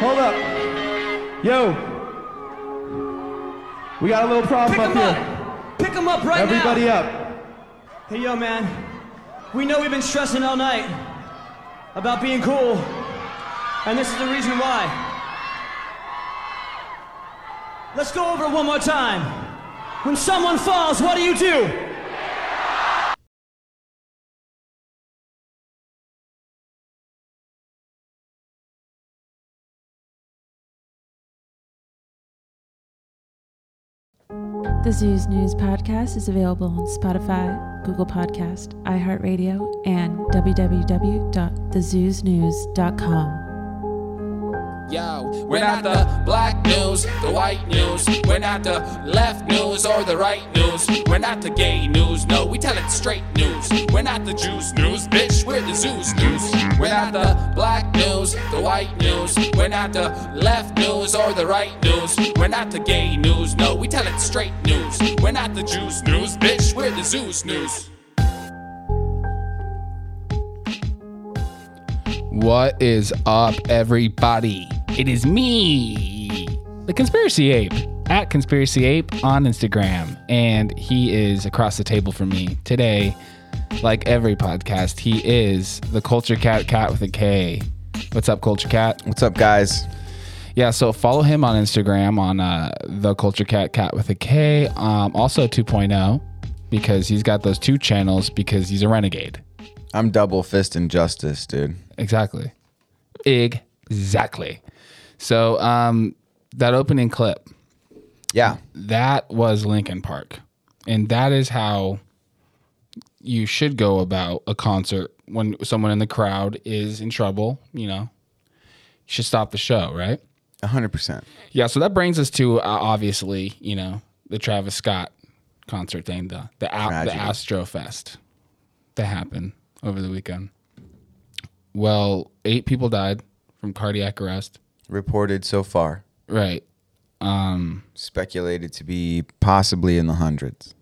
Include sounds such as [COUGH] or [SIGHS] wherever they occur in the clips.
Hold up. Yo. We got a little problem Pick up here. up. Pick him up right Everybody now. Everybody up. Hey, yo, man. We know we've been stressing all night about being cool, and this is the reason why. Let's go over it one more time. When someone falls, what do you do? The Zoos News podcast is available on Spotify, Google Podcast, iHeartRadio, and www.thezoosnews.com. Yo, we're not the black news, the white news. We're not the left news or the right news. We're not the gay news, no, we tell it straight news. We're not the Jews news, bitch, we're the Zeus news. We're not the black news, the white news. We're not the left news or the right news. We're not the gay news, no, we tell it straight news. We're not the Jews news, bitch, we're the Zeus news. What is up, everybody? It is me, the Conspiracy Ape, at Conspiracy Ape on Instagram. And he is across the table from me today. Like every podcast, he is the Culture Kat Cat with a K. What's up, Culture Kat? What's up, guys? Yeah, so follow him on Instagram on uh, the Culture Kat Cat with a K. Um, also 2.0 because he's got those two channels because he's a renegade. I'm double fist injustice, dude. Exactly. Exactly. So um that opening clip, Yeah. that was Linkin Park. And that is how you should go about a concert when someone in the crowd is in trouble, you know. You should stop the show, right? 100%. Yeah, so that brings us to uh, obviously, you know, the Travis Scott concert thing, the the, the Astro Fest that happened over the weekend. Well, eight people died from cardiac arrest. Reported so far. Right. Um, Speculated to be possibly in the hundreds.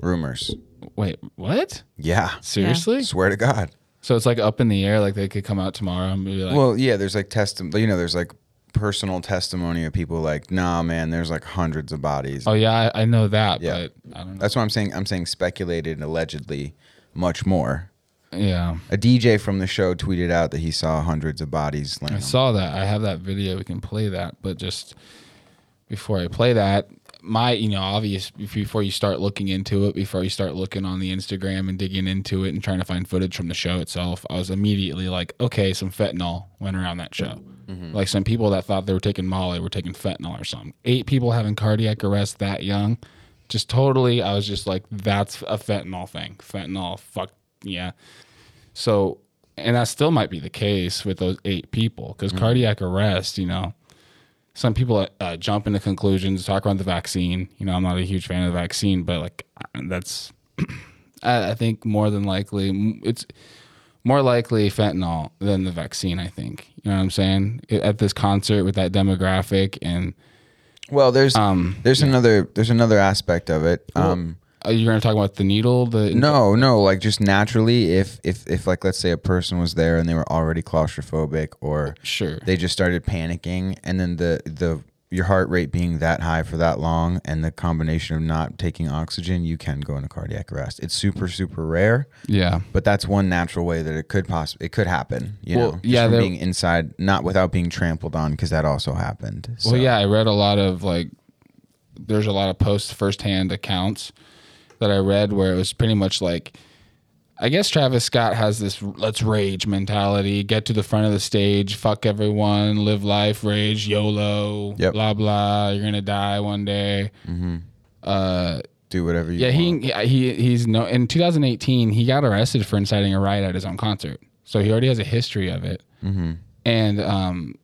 Rumors. wait, what? Yeah. Seriously? Swear to God. So it's like up in the air, like they could come out tomorrow and be like, Well, yeah, there's like testimony, you know, there's like personal testimony of people like, nah, man, there's like hundreds of bodies. "Oh yeah, I, I know that, Yeah. but I don't know." That's what I'm saying. I'm saying speculated and allegedly much more. Yeah, A DJ from the show tweeted out that he saw hundreds of bodies laying I saw that. I have that video. We can play that, but just before I play that, my you know obvious before you start looking into it, before you start looking on the Instagram and digging into it and trying to find footage from the show itself, I was immediately like, okay, some fentanyl went around that show. Mm-hmm. Like some people that thought they were taking Molly were taking fentanyl or something. Eight people having cardiac arrest that young, just totally. I was just like, that's a fentanyl thing. Fentanyl, fuck yeah. So, and that still might be the case with those eight people because cardiac arrest, you know, some people uh, jump into conclusions, talk about the vaccine. You know, I'm not a huge fan of the vaccine, but like that's, [CLEARS THROAT] I, I think more than likely, it's more likely fentanyl than the vaccine. I think. You know what I'm saying? At this concert with that demographic and Well, there's Um, there's another there's another aspect of it. Um uh, you're going to talk about the needle. The No, no, like just naturally, if if if like let's say a person was there and they were already claustrophobic, or Sure. they just started panicking, and then the the your heart rate being that high for that long, and the combination of not taking oxygen, you can go into cardiac arrest. It's super super rare, yeah. but that's one natural way that it could possibly it could happen. You Well, know, yeah, there- being inside, not without being trampled on, because that also happened. Well, So- yeah, I read a lot of like, there's a lot of post firsthand accounts that I read where it was pretty much like, I guess Travis Scott has this let's rage mentality, get to the front of the stage, fuck everyone, live life, rage, YOLO, Yep. blah, blah, you're going to die one day. Uh, do whatever you. yeah, want. he, he he's no, in 2018, he got arrested for inciting a riot at his own concert. So he already has a history of it. Mm-hmm. And, um,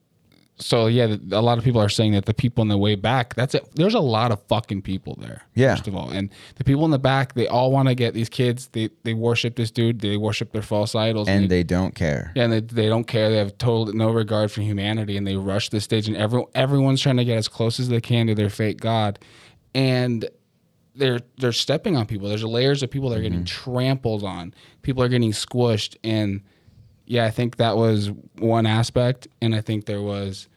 so yeah, a lot of people are saying that the people in the way back, that's it. There's a lot of fucking people there. Yeah. First of all, and the people in the back, they all want to get these kids. They they worship this dude. They worship their false idols. and they don't care. yeah, and they, they don't care. They have total no regard for humanity, and they rush the stage, and everyone everyone's trying to get as close as they can to their fake god, and they're they're stepping on people. There's layers of people that are getting mm-hmm. trampled on. People are getting squished, and yeah, I think that was one aspect, and I think there was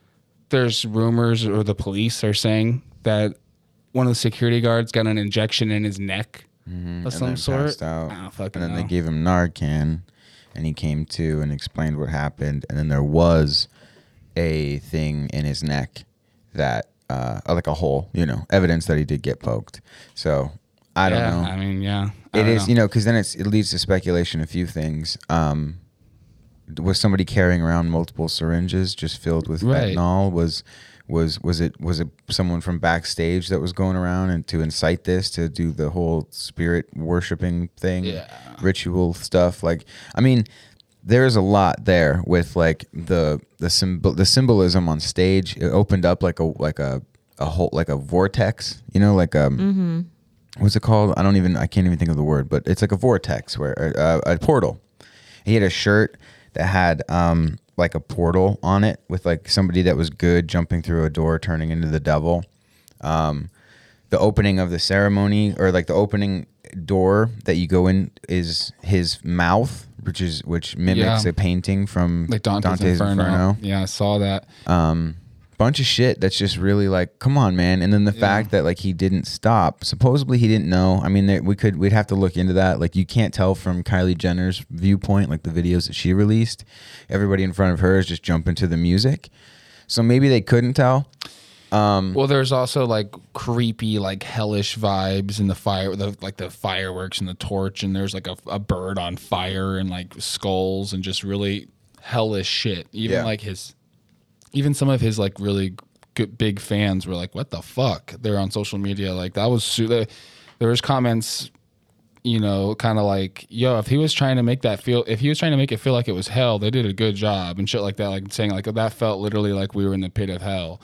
there's rumors or the police are saying that one of the security guards got an injection in his neck of Mm-hmm. and some sort. out. I don't fucking and then know. they gave him Narcan, and he came to and explained what happened. And then there was a thing in his neck that, uh, like a hole, you know, evidence that he did get poked. So I don't yeah, know. I mean, yeah, I It don't you know, because then it's, it leads to speculation. A few things. Um, was somebody carrying around multiple syringes just filled with Right. fentanyl? Was was was it was it someone from backstage that was going around and to incite this to do the whole spirit worshiping thing, Yeah. ritual stuff? Like, I mean. There's a lot there with like the the symbol the symbolism on stage. It opened up like a like a a whole like a vortex, you know, like um what's it called? I don't even I can't even think of the word, but it's like a vortex where uh, a portal. He had a shirt that had um like a portal on it with like somebody that was good jumping through a door turning into the devil. Um the opening of the ceremony or like the opening door that you go in is his mouth, which is which mimics Yeah. a painting from like Dante's, Inferno. Yeah, I saw that. um bunch of shit that's just really like come on man. And then the fact that like he didn't stop supposedly he didn't know. I mean there, we could we'd have to look into that. Like you can't tell from kylie jenner's viewpoint like the videos that she released. Everybody in front of her is just jumping to the music. So maybe they couldn't tell. Um Well, there's also like creepy, like hellish vibes in the fire, the like the fireworks and the torch, and there's like a, a bird on fire and like skulls and just really hellish shit. Even Yeah. like his, even some of his like really good big fans were like, "What the fuck?" They're on social media like that was there was comments, you know, kind of like, "Yo, if he was trying to make that feel, if he was trying to make it feel like it was hell, they did a good job and shit like that." Like saying like that felt literally like we were in the pit of hell.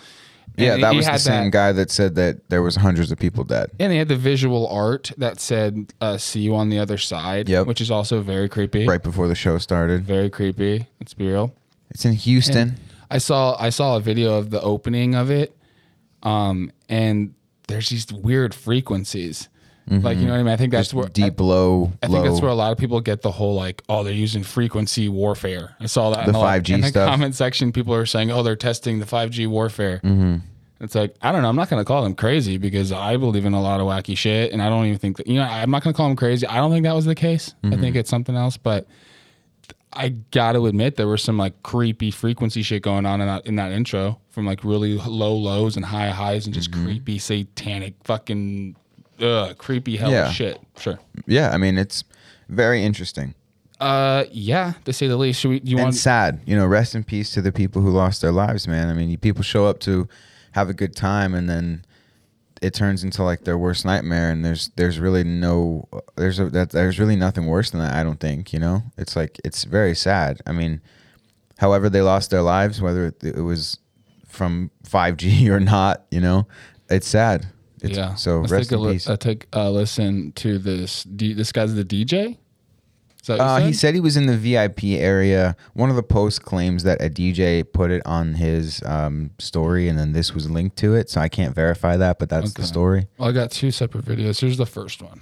yeah that was the same that- guy that said that there was hundreds of people dead and they had the visual art that said uh, "See you on the other side," Yep. which is also very creepy. right before the show started Very creepy. Let's be real. it's in houston I saw I saw a video of the opening of it, um, and there's these weird frequencies. Like you know what I mean? I think that's Mm-hmm. Just where deep low I, I think low that's where a lot of people get the whole like, oh, they're using frequency warfare. I saw that The in a 5G in the comment section. People are saying, oh, they're testing the 5G warfare. Mm-hmm. It's like I don't know. I'm not going to call them crazy because I believe in a lot of wacky shit, and I don't even think that you know. I'm not going to call them crazy. I don't think that was the case. I Mm-hmm. think it's something else. But I got to admit there was some like creepy frequency shit going on in that in that intro, from like really low lows and high highs, and just Mm-hmm. creepy satanic fucking ugh, creepy hell Yeah. shit. Sure. yeah i mean it's very interesting Uh, yeah, to say the least. Should we? You and want? sad. You know, rest in peace to the people who lost their lives, man. I mean, people show up to have a good time, and then it turns into like their worst nightmare. And there's there's really no there's a that there's really nothing worse than that. I don't think. You know, it's like it's very sad. I mean, however they lost their lives, whether it, it was from 5G [LAUGHS] or not, you know, it's sad. It's, yeah. So Let's rest take a in peace. uh, take a listen to this. D- this guy's the DJ. Is that what you Uh, he said? said he was in the VIP area. One of the posts claims that a DJ put it on his um, story, and then this was linked to it. So I can't verify that, but that's the story. Well, I got two separate videos. Here's the first one.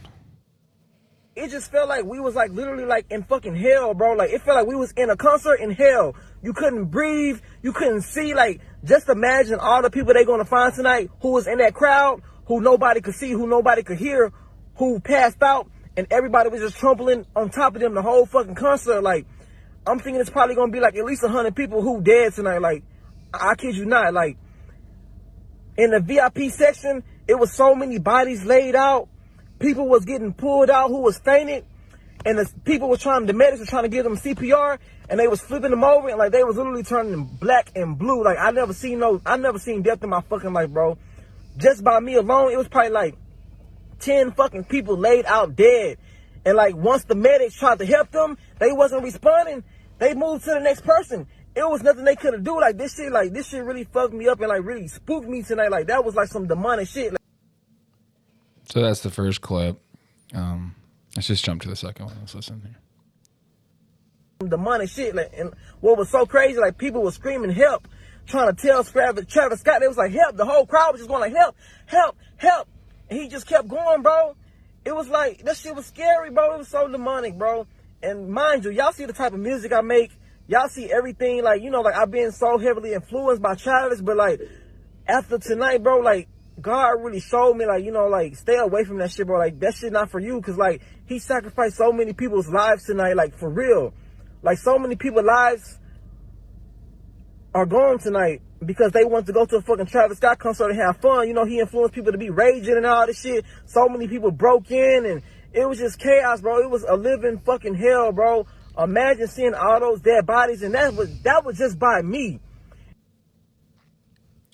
it just felt like we was like literally like in fucking hell, bro. Like it felt like we was in a concert in hell. You couldn't breathe, you couldn't see. Like just imagine all the people they're gonna find tonight who was in that crowd, who nobody could see, who nobody could hear, who passed out, and everybody was just trampling on top of them the whole fucking concert. Like I'm thinking it's probably gonna be like at least hundred people who dead tonight. Like I I kid you not. Like in the VIP section, it was so many bodies laid out. People was getting pulled out who was fainted, and the people was trying. The medics were trying to give them CPR, and they was flipping them over, and like they was literally turning black and blue. Like I never seen no, I never seen death in my fucking life, bro. Just by me alone, it was probably like ten fucking people laid out dead. And like once the medics tried to help them, they wasn't responding. They moved to the next person. It was nothing they could have do. Like this shit, like this shit really fucked me up and like really spooked me tonight. Like that was like some demonic shit. Like, So that's the first clip. Um, let's just jump to the second one. Let's listen here. some demonic shit. Like, and what was so crazy, like people were screaming help, trying to tell Travis, Travis Scott. They was like help. The whole crowd was just going like help, help, help. And he just kept going, bro. It was like that shit was scary, bro. It was so demonic, bro. And mind you, y'all see the type of music I make. y'all see everything like you know like I've been so heavily influenced by Travis, but like after tonight, bro, like God really showed me like you know like stay away from that shit, bro. Like that shit not for you, cause like he sacrificed so many people's lives tonight, like for real, like so many people's lives are gone tonight because they want to go to a fucking Travis Scott concert and have fun. You know, he influenced people to be raging and all this shit. So many people broke in and it was just chaos, bro. It was a living fucking hell, bro. Imagine seeing all those dead bodies and that was that was just by me.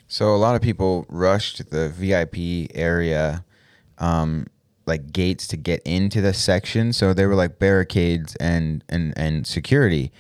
So a lot of people rushed the VIP area, um, like gates to get into the section. So there were like barricades and and and security,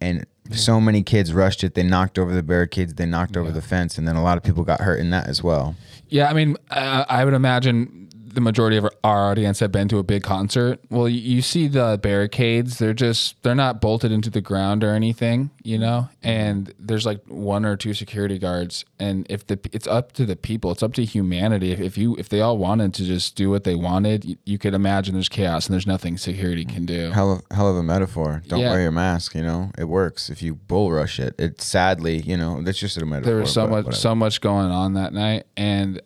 and so many kids rushed it. They knocked over the barricades. They knocked over the fence, and then a lot of people got hurt in that as well. Yeah, I mean, uh, I would imagine the majority of our audience have been to a big concert. Well, you, you see the barricades; they're just they're not bolted into the ground or anything, you know. And there's like one or two security guards, and if the it's up to the people, it's up to humanity. If, if you if they all wanted to just do what they wanted, you, you could imagine there's chaos and there's nothing security can do. Hell of, hell of a metaphor. Don't Yeah. wear your mask. You know it works if you bull rush it. It sadly, you know, that's just a metaphor. there was so much whatever. so much going on that night and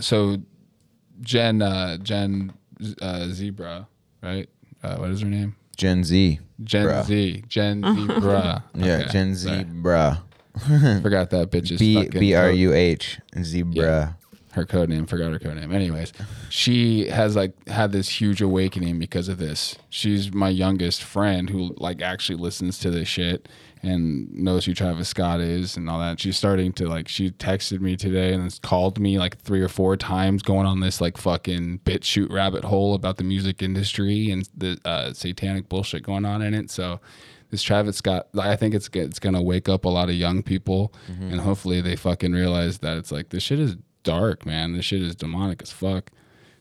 so jen uh jen uh zebra right uh what is her name Gen Z. jen bruh. z jen [LAUGHS] zebra Yeah, Okay, Gen Z, sorry. bruh. [LAUGHS] forgot that bitch's B fucking B R code- U H zebra. her code name forgot her code name anyways she has like had this huge awakening because of this she's my youngest friend who like actually listens to this shit and knows who Travis Scott is and all that she's starting to like she texted me today and has called me like three or four times going on this like fucking BitChute rabbit hole about the music industry and the uh, satanic bullshit going on in it so this Travis Scott, I think it's it's gonna wake up a lot of young people, and hopefully they fucking realize that it's like this shit is dark, man. This shit is demonic as fuck.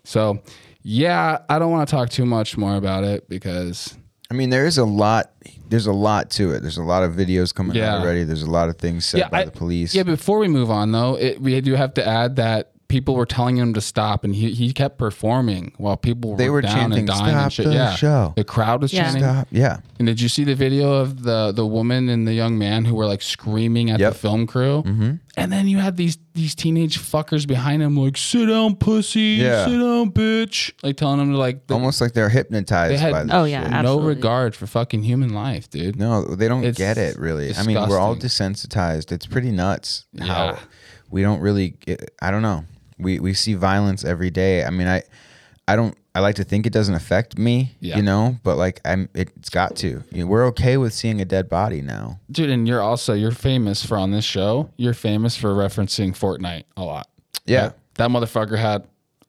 So, yeah, I don't want to talk too much more about it because I mean, there is a lot. There's a lot to it. There's a lot of videos coming Yeah. out already. There's a lot of things said by I- the police. Yeah, before we move on though, it, we do have to add that people were telling him to stop, and he, he kept performing while people were They were down chanting, and dying "Stop and shit. the yeah, show." the crowd was Yeah. chanting. Stop. Yeah. And did you see the video of the the woman and the young man who were like screaming at Yep. the film crew? Mm-hmm. And then you had these these teenage fuckers behind him like, "Sit down, pussy. Yeah. Sit down, bitch." Like telling them to like. the- Almost like they're hypnotized They had- by this Oh, yeah, shit. no regard for fucking human life, dude. No, they don't It's get it really. I mean, we're all desensitized. It's pretty nuts Yeah. how we don't really. Get, I don't know. We we see violence every day. I mean, I I don't. I like to think it doesn't affect me. Yeah. You know, but like I'm. It's got to. You know, we're okay with seeing a dead body now. dude. And you're also you're famous for on this show. You're famous for referencing Fortnite a lot. Yeah. That, that motherfucker had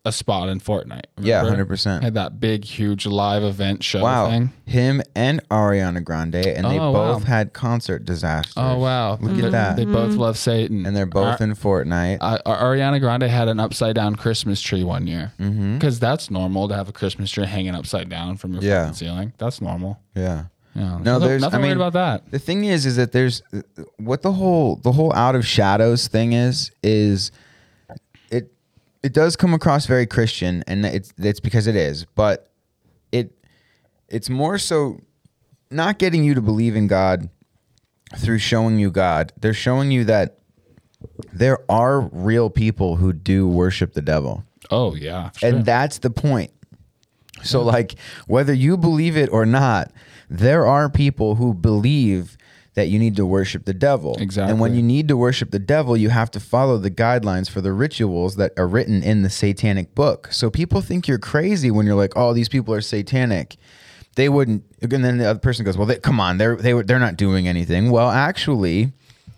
a spot in Fortnite. Yeah, 100%. Had that big, huge live event show Wow. thing. Him and Ariana Grande, and they Oh, both wow. had concert disasters. Oh wow! Look They- at that. They both love Satan, and they're both Ar- in Fortnite. uh, Ariana Grande had an upside down Christmas tree one year because that's normal to have a Christmas tree hanging upside down from your Yeah. ceiling. That's normal. yeah. Yeah, No, there's. nothing I mean, weird about that. The thing is, is that there's what the whole the whole out of shadows thing is is it does come across very Christian, and it's it's because it is, but it it's more so not getting you to believe in God through showing you God. They're showing you that there are real people who do worship the devil. Oh yeah, for And that's the point. So, like, whether you believe it or not, there are people who believe that you need to worship the devil. And when you need to worship the devil, you have to follow the guidelines for the rituals that are written in the satanic book. So, people think you're crazy when you're like, oh, these people are satanic. They wouldn't. And then the other person goes, well, they, come on, they're they, they're not doing anything. Well, actually,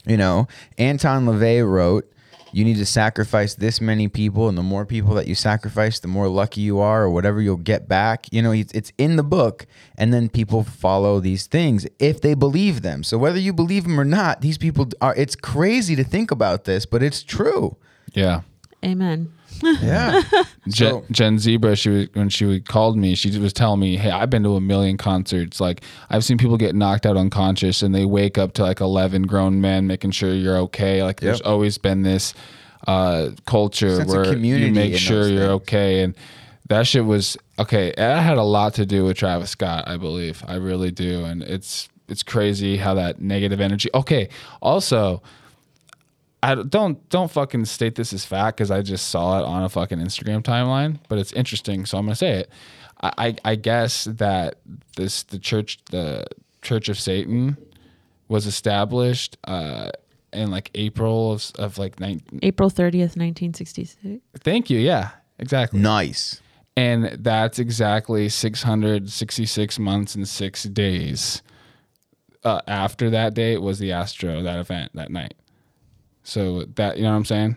you know, Anton LaVey wrote, you need to sacrifice this many people, and the more people that you sacrifice, the more lucky you are, or whatever you'll get back. You know, it's, it's in the book, and then people follow these things if they believe them. So whether you believe them or not, these people are. It's crazy to think about this, but it's true. yeah. Amen. [LAUGHS] Yeah. Jen, So- Jen Zebra, she was, when she called me, she was telling me, "Hey, I've been to a million concerts. Like, I've seen people get knocked out unconscious, and they wake up to like eleven grown men making sure you're okay. Like, there's always been this uh, culture Sense where you make sure you're things. okay, and that shit was okay. That had a lot to do with Travis Scott, I believe. I really do, and it's it's crazy how that negative energy. Okay, also. I don't don't fucking state this as fact because I just saw it on a fucking Instagram timeline, but it's interesting, so I'm gonna say it. I, I, I guess that this the church the Church of Satan was established uh, in like April of, of like nine. April 30th, 1966. Thank you. Yeah, exactly. Nice. And that's exactly 666 months and six days uh, after that date was the Astro that event that night. So that you know what I'm saying?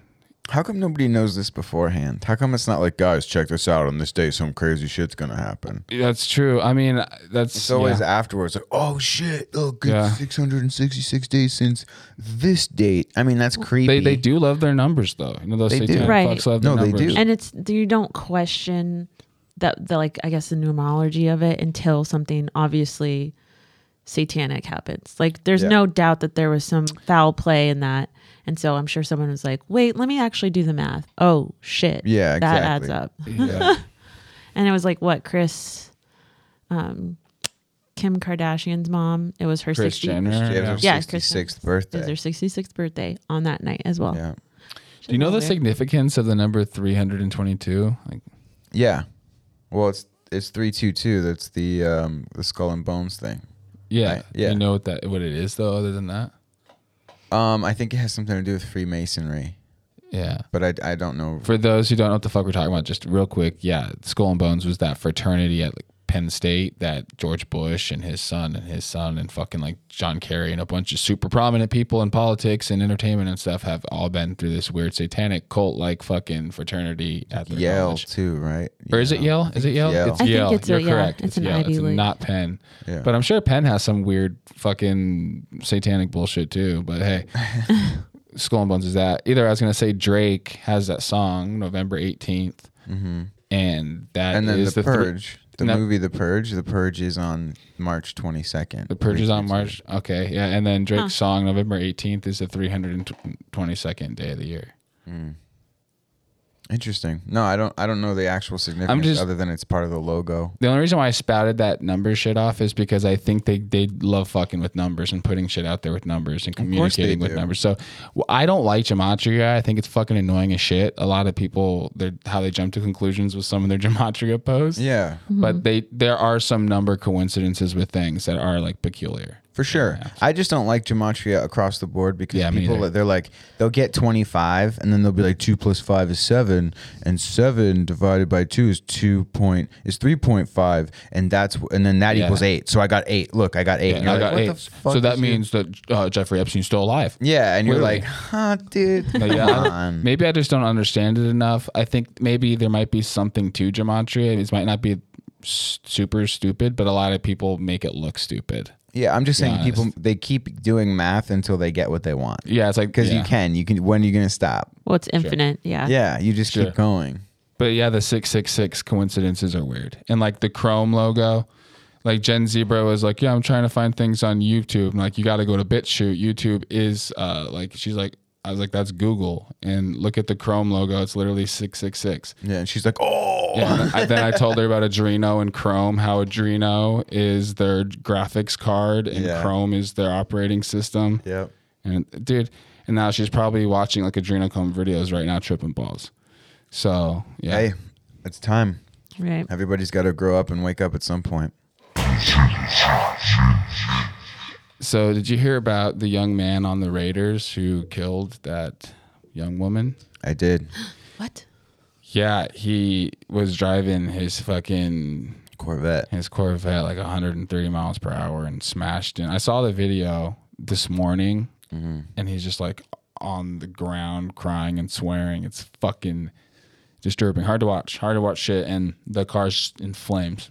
How come nobody knows this beforehand? How come it's not like, guys, check this out on this day, some crazy shit's gonna happen? That's true. I mean, that's It's always yeah. afterwards, like, oh shit, oh, look, it's Yeah. 666 days since this date. I mean, that's creepy. they they do love their numbers though. You know those They do. satanic Right. fucks love No, their they numbers. do. And it's you don't question that the like I guess the numerology of it until something obviously satanic happens. Like there's Yeah. no doubt that there was some foul play in that. And so I'm sure someone was like, "Wait, let me actually do the math." Oh shit. Yeah, That adds up. Yeah. [LAUGHS] And it was like what Kris um Kim Kardashian's mom, it was her Kris 60 Jenner. Yeah. her Yeah, 66th Kris Jenner. It birthday. was her 66th birthday on that night as well. yeah. Do you know the Weird. significance of the number 322? Like Yeah. Well, it's it's 322. That's the um the skull and bones thing. yeah, Right, yeah. You know what that what it is though other than that? Um, I think it has something to do with Freemasonry, Yeah. but I, I don't know. For those who don't know what the fuck we're talking about, just real quick, yeah, Skull and Bones was that fraternity at like Penn State that George Bush and his son and his son and fucking like John Kerry and a bunch of super prominent people in politics and entertainment and stuff have all been through this weird satanic cult like fucking fraternity at their Yale college. too, right? Or is it Yale? Is it Yale? Yale. It's I think Yale. it's You're yeah, correct. it's an Yale. Ivy it's League. not Penn. Yeah. But I'm sure Penn has some weird fucking satanic bullshit too. But hey, [LAUGHS] Skull and Bones is that. Either I was gonna say Drake has that song November 18th, and that Mm-hmm. and then is the, the thr- Purge, the No. movie The Purge. The Purge is on March 22nd. the Purge is on March. 322. Okay, yeah, and then Drake's song November 18th is the 322nd day of the year. Hmm. Interesting. No, I don't. I don't know the actual significance just- other than it's part of the logo. The only reason why I spouted that number shit off is because I think they they love fucking with numbers and putting shit out there with numbers and course they communicating with do. numbers. So w- I don't like gematria. I think it's fucking annoying as shit. A lot of people, they're how they jump to conclusions with some of their [LAUGHS] gematria posts. Yeah, but mm-hmm. they there are some number coincidences with things that are like peculiar. For sure. I just don't like gematria across the board because Yeah, people they're like they'll get 25 and then they'll be like two plus five is seven and seven divided by two is two point is 3.5 and that's and then that Yeah. equals eight. So I got eight. Look, I got eight. Yeah, I like, got eight. So that means that uh, Jeffrey Epstein's still alive. yeah, and you're like, huh, dude. [LAUGHS] No, yeah, maybe I just don't understand it enough. I think maybe there might be something to gematria. It might not be super stupid, but a lot of people make it look stupid. Yeah, I'm just be saying people they keep doing math until they get what they want. Yeah, it's like Because yeah. you can. You can when are you gonna stop? Well, it's infinite. Yeah. Yeah, you just Sure. keep going. But yeah, the six six six coincidences are weird, and like the Chrome logo, like Jen Zebra was like, yeah, I'm trying to find things on YouTube, and like you got to go to BitChute. YouTube is uh like she's like, I was like, that's Google, and look at the Chrome logo, it's literally six six six. Yeah, and she's like, oh. Yeah, then I, then I told her about [LAUGHS] Adreno and Chrome, how Adreno is their graphics card and Yeah. Chrome is their operating system. Yep. And dude, and now she's probably watching like Adrenochrome videos right now, tripping balls. So yeah, Hey, it's time. Right. Everybody's got to grow up and wake up at some point. So did you hear about the young man on the Raiders who killed that young woman? I did. [GASPS] What? Yeah, he was driving his fucking Corvette. his Corvette like 130 miles per hour and smashed in. I saw the video this morning, mm-hmm. and he's just like on the ground crying and swearing. It's fucking disturbing. Hard to watch. Hard to watch shit, and the car's in flames.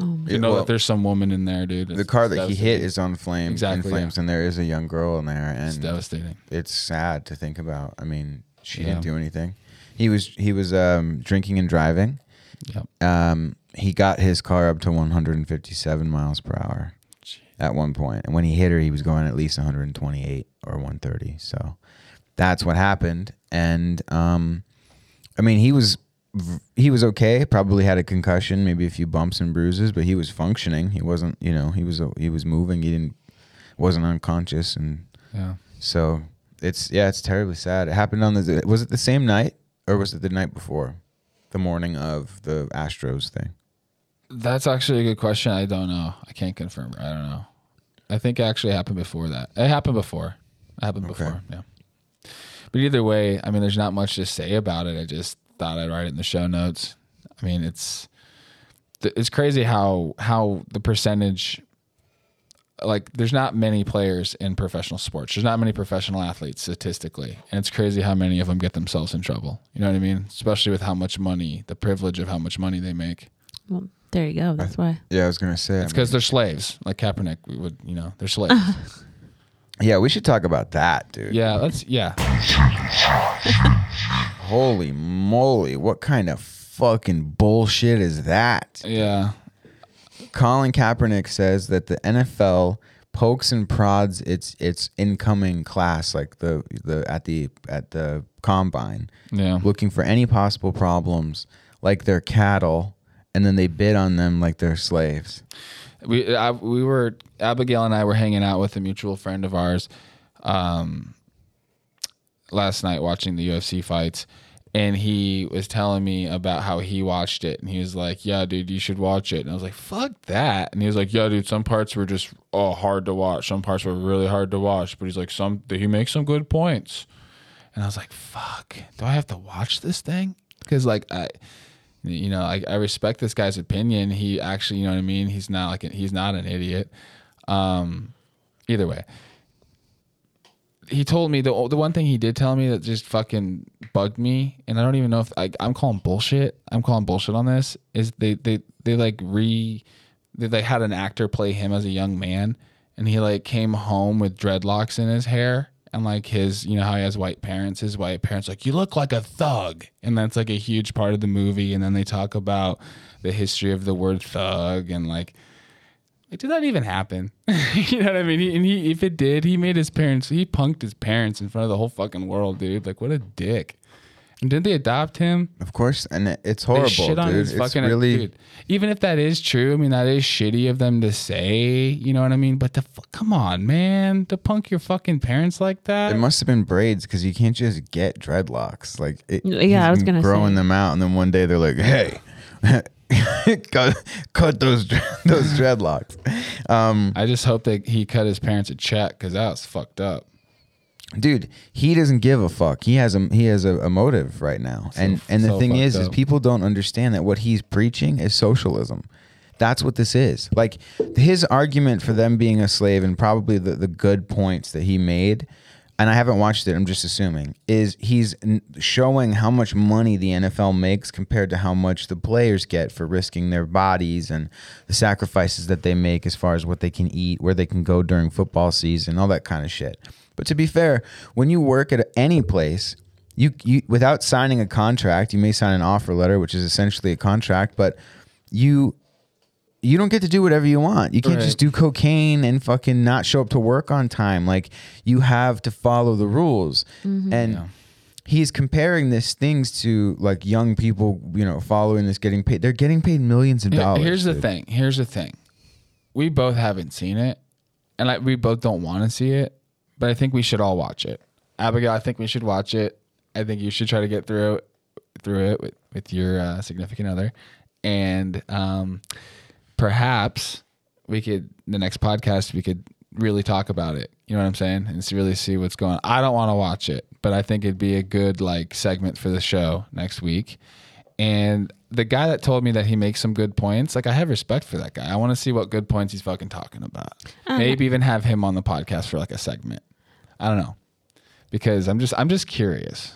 Oh You know well, that there's some woman in there, dude. the car that he hit is on flames, Exactly, in flames, and there is a young girl in there, It's and devastating. it's sad to think about. I mean, she Yeah. didn't do anything. He was he was um, drinking and driving. Yep. Um, he got his car up to 157 miles per hour at one point, and when he hit her, he was going at least 128 or 130. So that's what happened. And um, I mean, he was v- he was okay. Probably had a concussion, maybe a few bumps and bruises, but he was functioning. He wasn't, you know, he was uh, he was moving. He didn't wasn't unconscious, and Yeah. so it's yeah, it's terribly sad. It happened on the was it the same night or was it the night before, the morning of the Astros thing? That's actually a good question. I don't know. I can't confirm. I don't know. I think it actually happened before that. It happened before. It happened Okay. before. Yeah. But either way, I mean, there's not much to say about it. I just thought I'd write it in the show notes. I mean, it's it's crazy how how the percentage like there's not many players in professional sports. There's not many professional athletes statistically, and it's crazy how many of them get themselves in trouble. You know what I mean? Especially with how much money, the privilege of how much money they make. Well, there you go. That's why. Yeah, I was gonna say. I It's mean- because they're slaves, like Kaepernick. We would, you know, they're slaves. [LAUGHS] yeah, we should talk about that, dude. yeah, let's. Yeah, [LAUGHS] Holy moly, what kind of fucking bullshit is that? yeah, Colin Kaepernick says that the NFL pokes and prods its its incoming class, like the the at the at the combine, yeah. looking for any possible problems, like they're cattle, and then they bid on them like they're slaves. We I, we were Abigail and I were hanging out with a mutual friend of ours, um, last night watching the UFC fights, and he was telling me about how he watched it, and he was like, "Yeah, dude, you should watch it." And I was like, "Fuck that!" And he was like, "Yeah, dude, some parts were just oh hard to watch. Some parts were really hard to watch." But he's like, "Some he makes some good points." And I was like, "Fuck, do I have to watch this thing?" Because like I, you know, I, I respect this guy's opinion. He actually, you know what I mean. He's not like he's not an idiot. Um, either way, he told me the the one thing he did tell me that just fucking bugged me, and I don't even know if I, I'm calling bullshit. I'm calling bullshit on this. Is they they they like re they like had an actor play him as a young man, and he like came home with dreadlocks in his hair. And like his, you know how he has white parents. His white parents like you look like a thug, and that's like a huge part of the movie. And then they talk about the history of the word thug and like like, did that even happen? [LAUGHS] you know what I mean? He, and he, if it did, he made his parents, he punked his parents in front of the whole fucking world, dude. Like, what a dick. And didn't they adopt him? Of course, and it- it's They horrible, shit on dude. his It's fucking really dude. Even if that is true, I mean, that is shitty of them to say. You know what I mean? But the fu- come on, man, to punk your fucking parents like that. It must have been braids because you can't just get dreadlocks. Like, it, Yeah, I was gonna growing say. them out, and then one day they're like, "Hey, [LAUGHS] [LAUGHS] cut, cut those those dreadlocks." Um, I just hope that he cut his parents a check because that was fucked up. dude, he doesn't give a fuck. He has a he has a, a motive right now, and and the so thing is, is people don't understand that what he's preaching is socialism. That's what this is. Like his argument for them being a slave, and probably the the good points that he made. And I haven't watched it. I'm just assuming is he's showing how much money the NFL makes compared to how much the players get for risking their bodies and the sacrifices that they make as far as what they can eat, where they can go during football season, all that kind of shit. But to be fair, when you work at any place, you, you without signing a contract, you may sign an offer letter, which is essentially a contract, but you you don't get to do whatever you want. You can't Right. just do cocaine and fucking not show up to work on time. Like you have to follow the rules. And Yeah. he's comparing this things to like young people, you know, following this getting paid. They're getting paid millions of dollars. Here's the thing. Here's the thing. We both haven't seen it, and like we both don't want to see it, but I think we should all watch it. Abigail, I think we should watch it. I think you should try to get through through it with, with your uh, significant other, and um, perhaps we could the next podcast we could really talk about it. You know what I'm saying? And really see what's going on. I don't want to watch it, but I think it'd be a good like segment for the show next week. And the guy that told me that he makes some good points, like I have respect for that guy. I want to see what good points he's fucking talking about. Oh. Maybe even have him on the podcast for like a segment. I don't know. Because I'm just I'm just curious.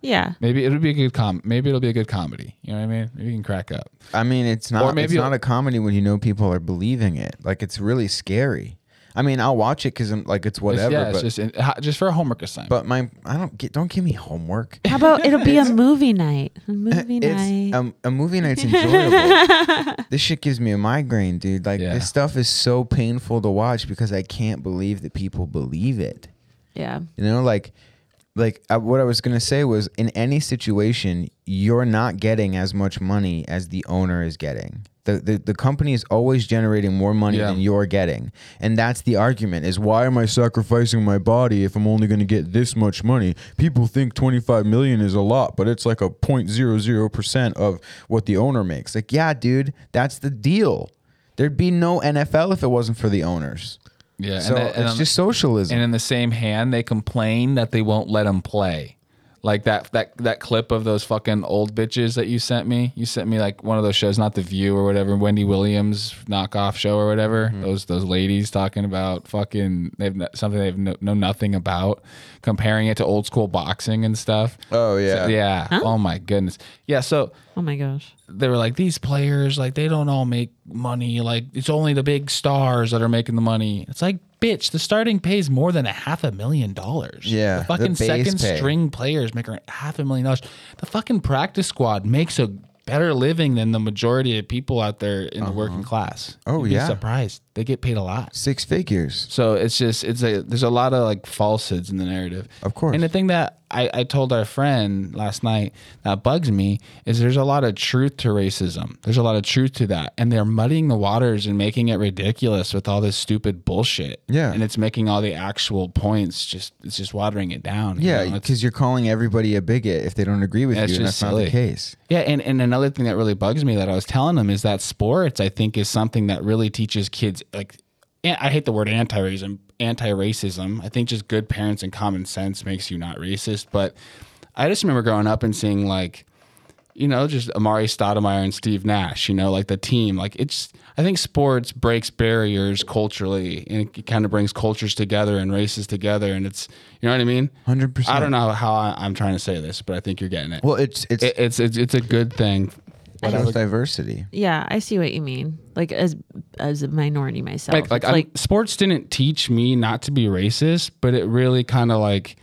Yeah. Maybe it'll be a good com maybe it'll be a good comedy. You know what I mean? Maybe you can crack up. I mean, it's not. maybe it's not a comedy when you know people are believing it. Like it's really scary. I mean, I'll watch it because I'm like it's It's- whatever. yeah, but it's just in, just for a homework assignment. but my I don't get. Don't give me homework. How about it'll be a movie night? A movie night. Um, a movie night's [LAUGHS] enjoyable. this shit gives me a migraine, dude. Like Yeah. this stuff is so painful to watch because I can't believe that people believe it. yeah. You know, like, like uh, what I was gonna say was, in any situation, you're not getting as much money as the owner is getting. The, the the company is always generating more money Yeah. than you're getting, and that's the argument: is why am I sacrificing my body if I'm only going to get this much money? People think 25 million is a lot, but it's like a 0.00 percent of what the owner makes. Like, yeah, dude, that's the deal. There'd be no NFL if it wasn't for the owners. Yeah, So and, and it's on- just socialism. And in the same hand, they complain that they won't let them play. Like that that that clip of those fucking old bitches that you sent me. You sent me like one of those shows, not the View or whatever, Wendy Williams knockoff show or whatever. Mm-hmm. Those those ladies talking about fucking they've something they've no, know nothing about, comparing it to old school boxing and stuff. Oh, yeah. So- yeah. Oh my goodness. Yeah. So Oh my gosh. they were like these players like they don't all make money. Like it's only the big stars that are making the money. It's like bitch the starting pays more than a half a million dollars. Yeah, the fucking the second pay. string players make around half a million dollars. The fucking practice squad makes a better living than the majority of people out there in the uh-huh. working class. Oh, You'd be yeah. surprised they get paid a lot Six figures. so it's just it's a there's a lot of like falsehoods in the narrative. Of course. And the thing that I, I told our friend last night that bugs me is there's a lot of truth to racism. There's a lot of truth to that. And they're muddying the waters and making it ridiculous with all this stupid bullshit. Yeah. And it's making all the actual points just it's just watering it down. Yeah, because you're calling everybody a bigot if they don't agree with you, that's not the silly. case. Yeah, and, and another thing that really bugs me that I was telling them is that sports, I think, is something that really teaches kids like I hate the word anti-racism, anti-racism. I think just good parents and common sense makes you not racist. But I just remember growing up and seeing like, you know, just Amar'e Stoudemire and Steve Nash, you know, like the team. Like it's I think sports breaks barriers culturally and it kind of brings cultures together and races together and it's you know what I mean? 100%. I don't know how I, I'm trying to say this, but I think you're getting it Well, it's it's it, it's it's it's a good thing. It's diversity. Yeah, I see what you mean. Like as as a minority myself. Like like, like sports didn't teach me not to be racist, but it really kind of like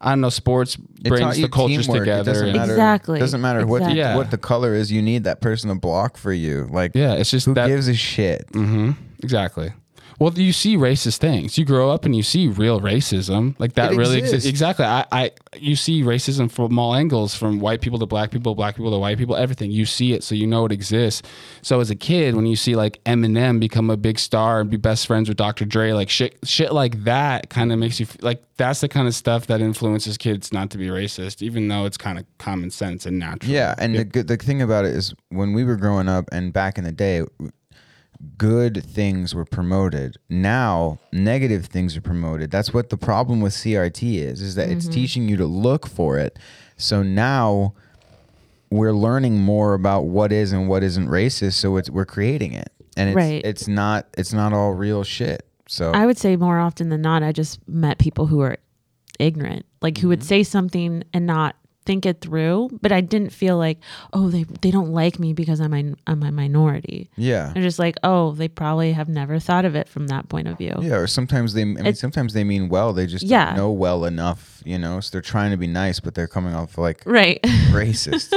I don't know. Sports brings the cultures teamwork. It together. doesn't and- matter. Exactly. Doesn't matter what the, Yeah. what the color is. You need that person to block for you. Like yeah, it's just who that gives a shit? Mm-hmm. Exactly. Well, you see racist things. You grow up and you see real racism. Like that It really exists. exi- exactly. I, I you see racism from all angles, from white people to black people, black people to white people, everything. You see it, so you know it exists. So as a kid, when you see like Eminem become a big star and be best friends with Dr. Dre, like shit, shit like that, kind of makes you f- like that's the kind of stuff that influences kids not to be racist, even though it's kind of common sense and natural. Yeah, and the the thing about it is when we were growing up and back in the day, good things were promoted. Now negative things are promoted. That's what the problem with CRT is. Is that it's teaching you to look for it. So now we're learning more about what is and what isn't racist. So it's we're creating it, and it's Right. it's not it's not all real shit. So I would say more often than not, I just met people who are ignorant, like who Mm-hmm. would say something and not think it through. But I didn't feel like, oh, they they don't like me because I'm a, I'm a minority. yeah. I'm just like, oh, they probably have never thought of it from that point of view. Yeah, or sometimes they. I mean, It- sometimes they mean well. They just Yeah. don't know well enough, you know. So they're trying to be nice, but they're coming off like Right. [LAUGHS] racist.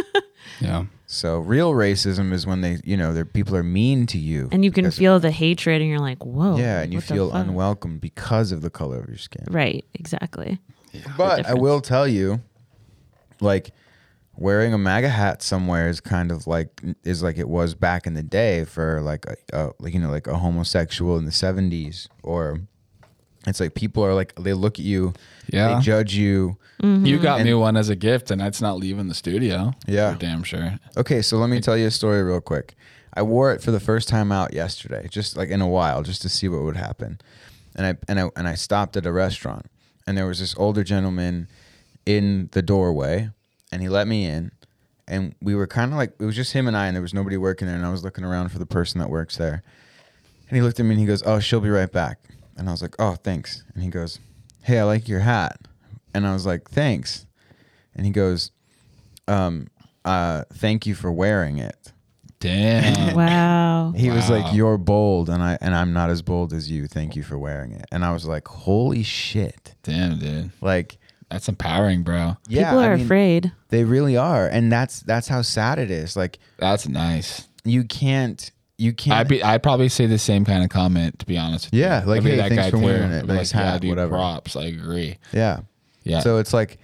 yeah. So real racism is when they, you know, their people are mean to you, and you can because- feel the hatred, and you're like, whoa. yeah, and you feel unwelcome because of the color of your skin. Right. Exactly. But I will tell you, like wearing a MAGA hat somewhere is kind of like is like it was back in the day for like a, a like you know like a homosexual in the seventies, or it's like people are like they look at you, Yeah. they judge you. You mm-hmm. got And- me one as a gift, and it's not leaving the studio. Yeah. For damn sure. Okay, so let me tell you a story real quick. I wore it for the first time out yesterday, just like in a while, just to see what would happen. And I and I and I stopped at a restaurant, and there was this older gentleman in the doorway, and he let me in, and we were kind of like it was just him and I, and there was nobody working there, and I was looking around for the person that works there, and he looked at me and he goes, "Oh, she'll be right back," and I was like, "Oh, thanks," and he goes, "Hey, I like your hat," and I was like, "Thanks," and he goes, um, uh, thank you for wearing it. Damn. [LAUGHS] Wow. He was like, "You're bold, and I and I'm not as bold as you. Thank you for wearing it." And I was like, "Holy shit!" Damn, dude. Like, That's empowering, bro. yeah, People are I mean, afraid. They really are, and that's that's how sad it is. Like, That's nice. you can't, you can't. I'd be, I'd probably say the same kind of comment to be honest. With Yeah, you. like, I'd be hey, that thanks guy for too. wearing it. Nice like, yeah, hat, dude, whatever. Props. I agree. yeah, Yeah. So it's like,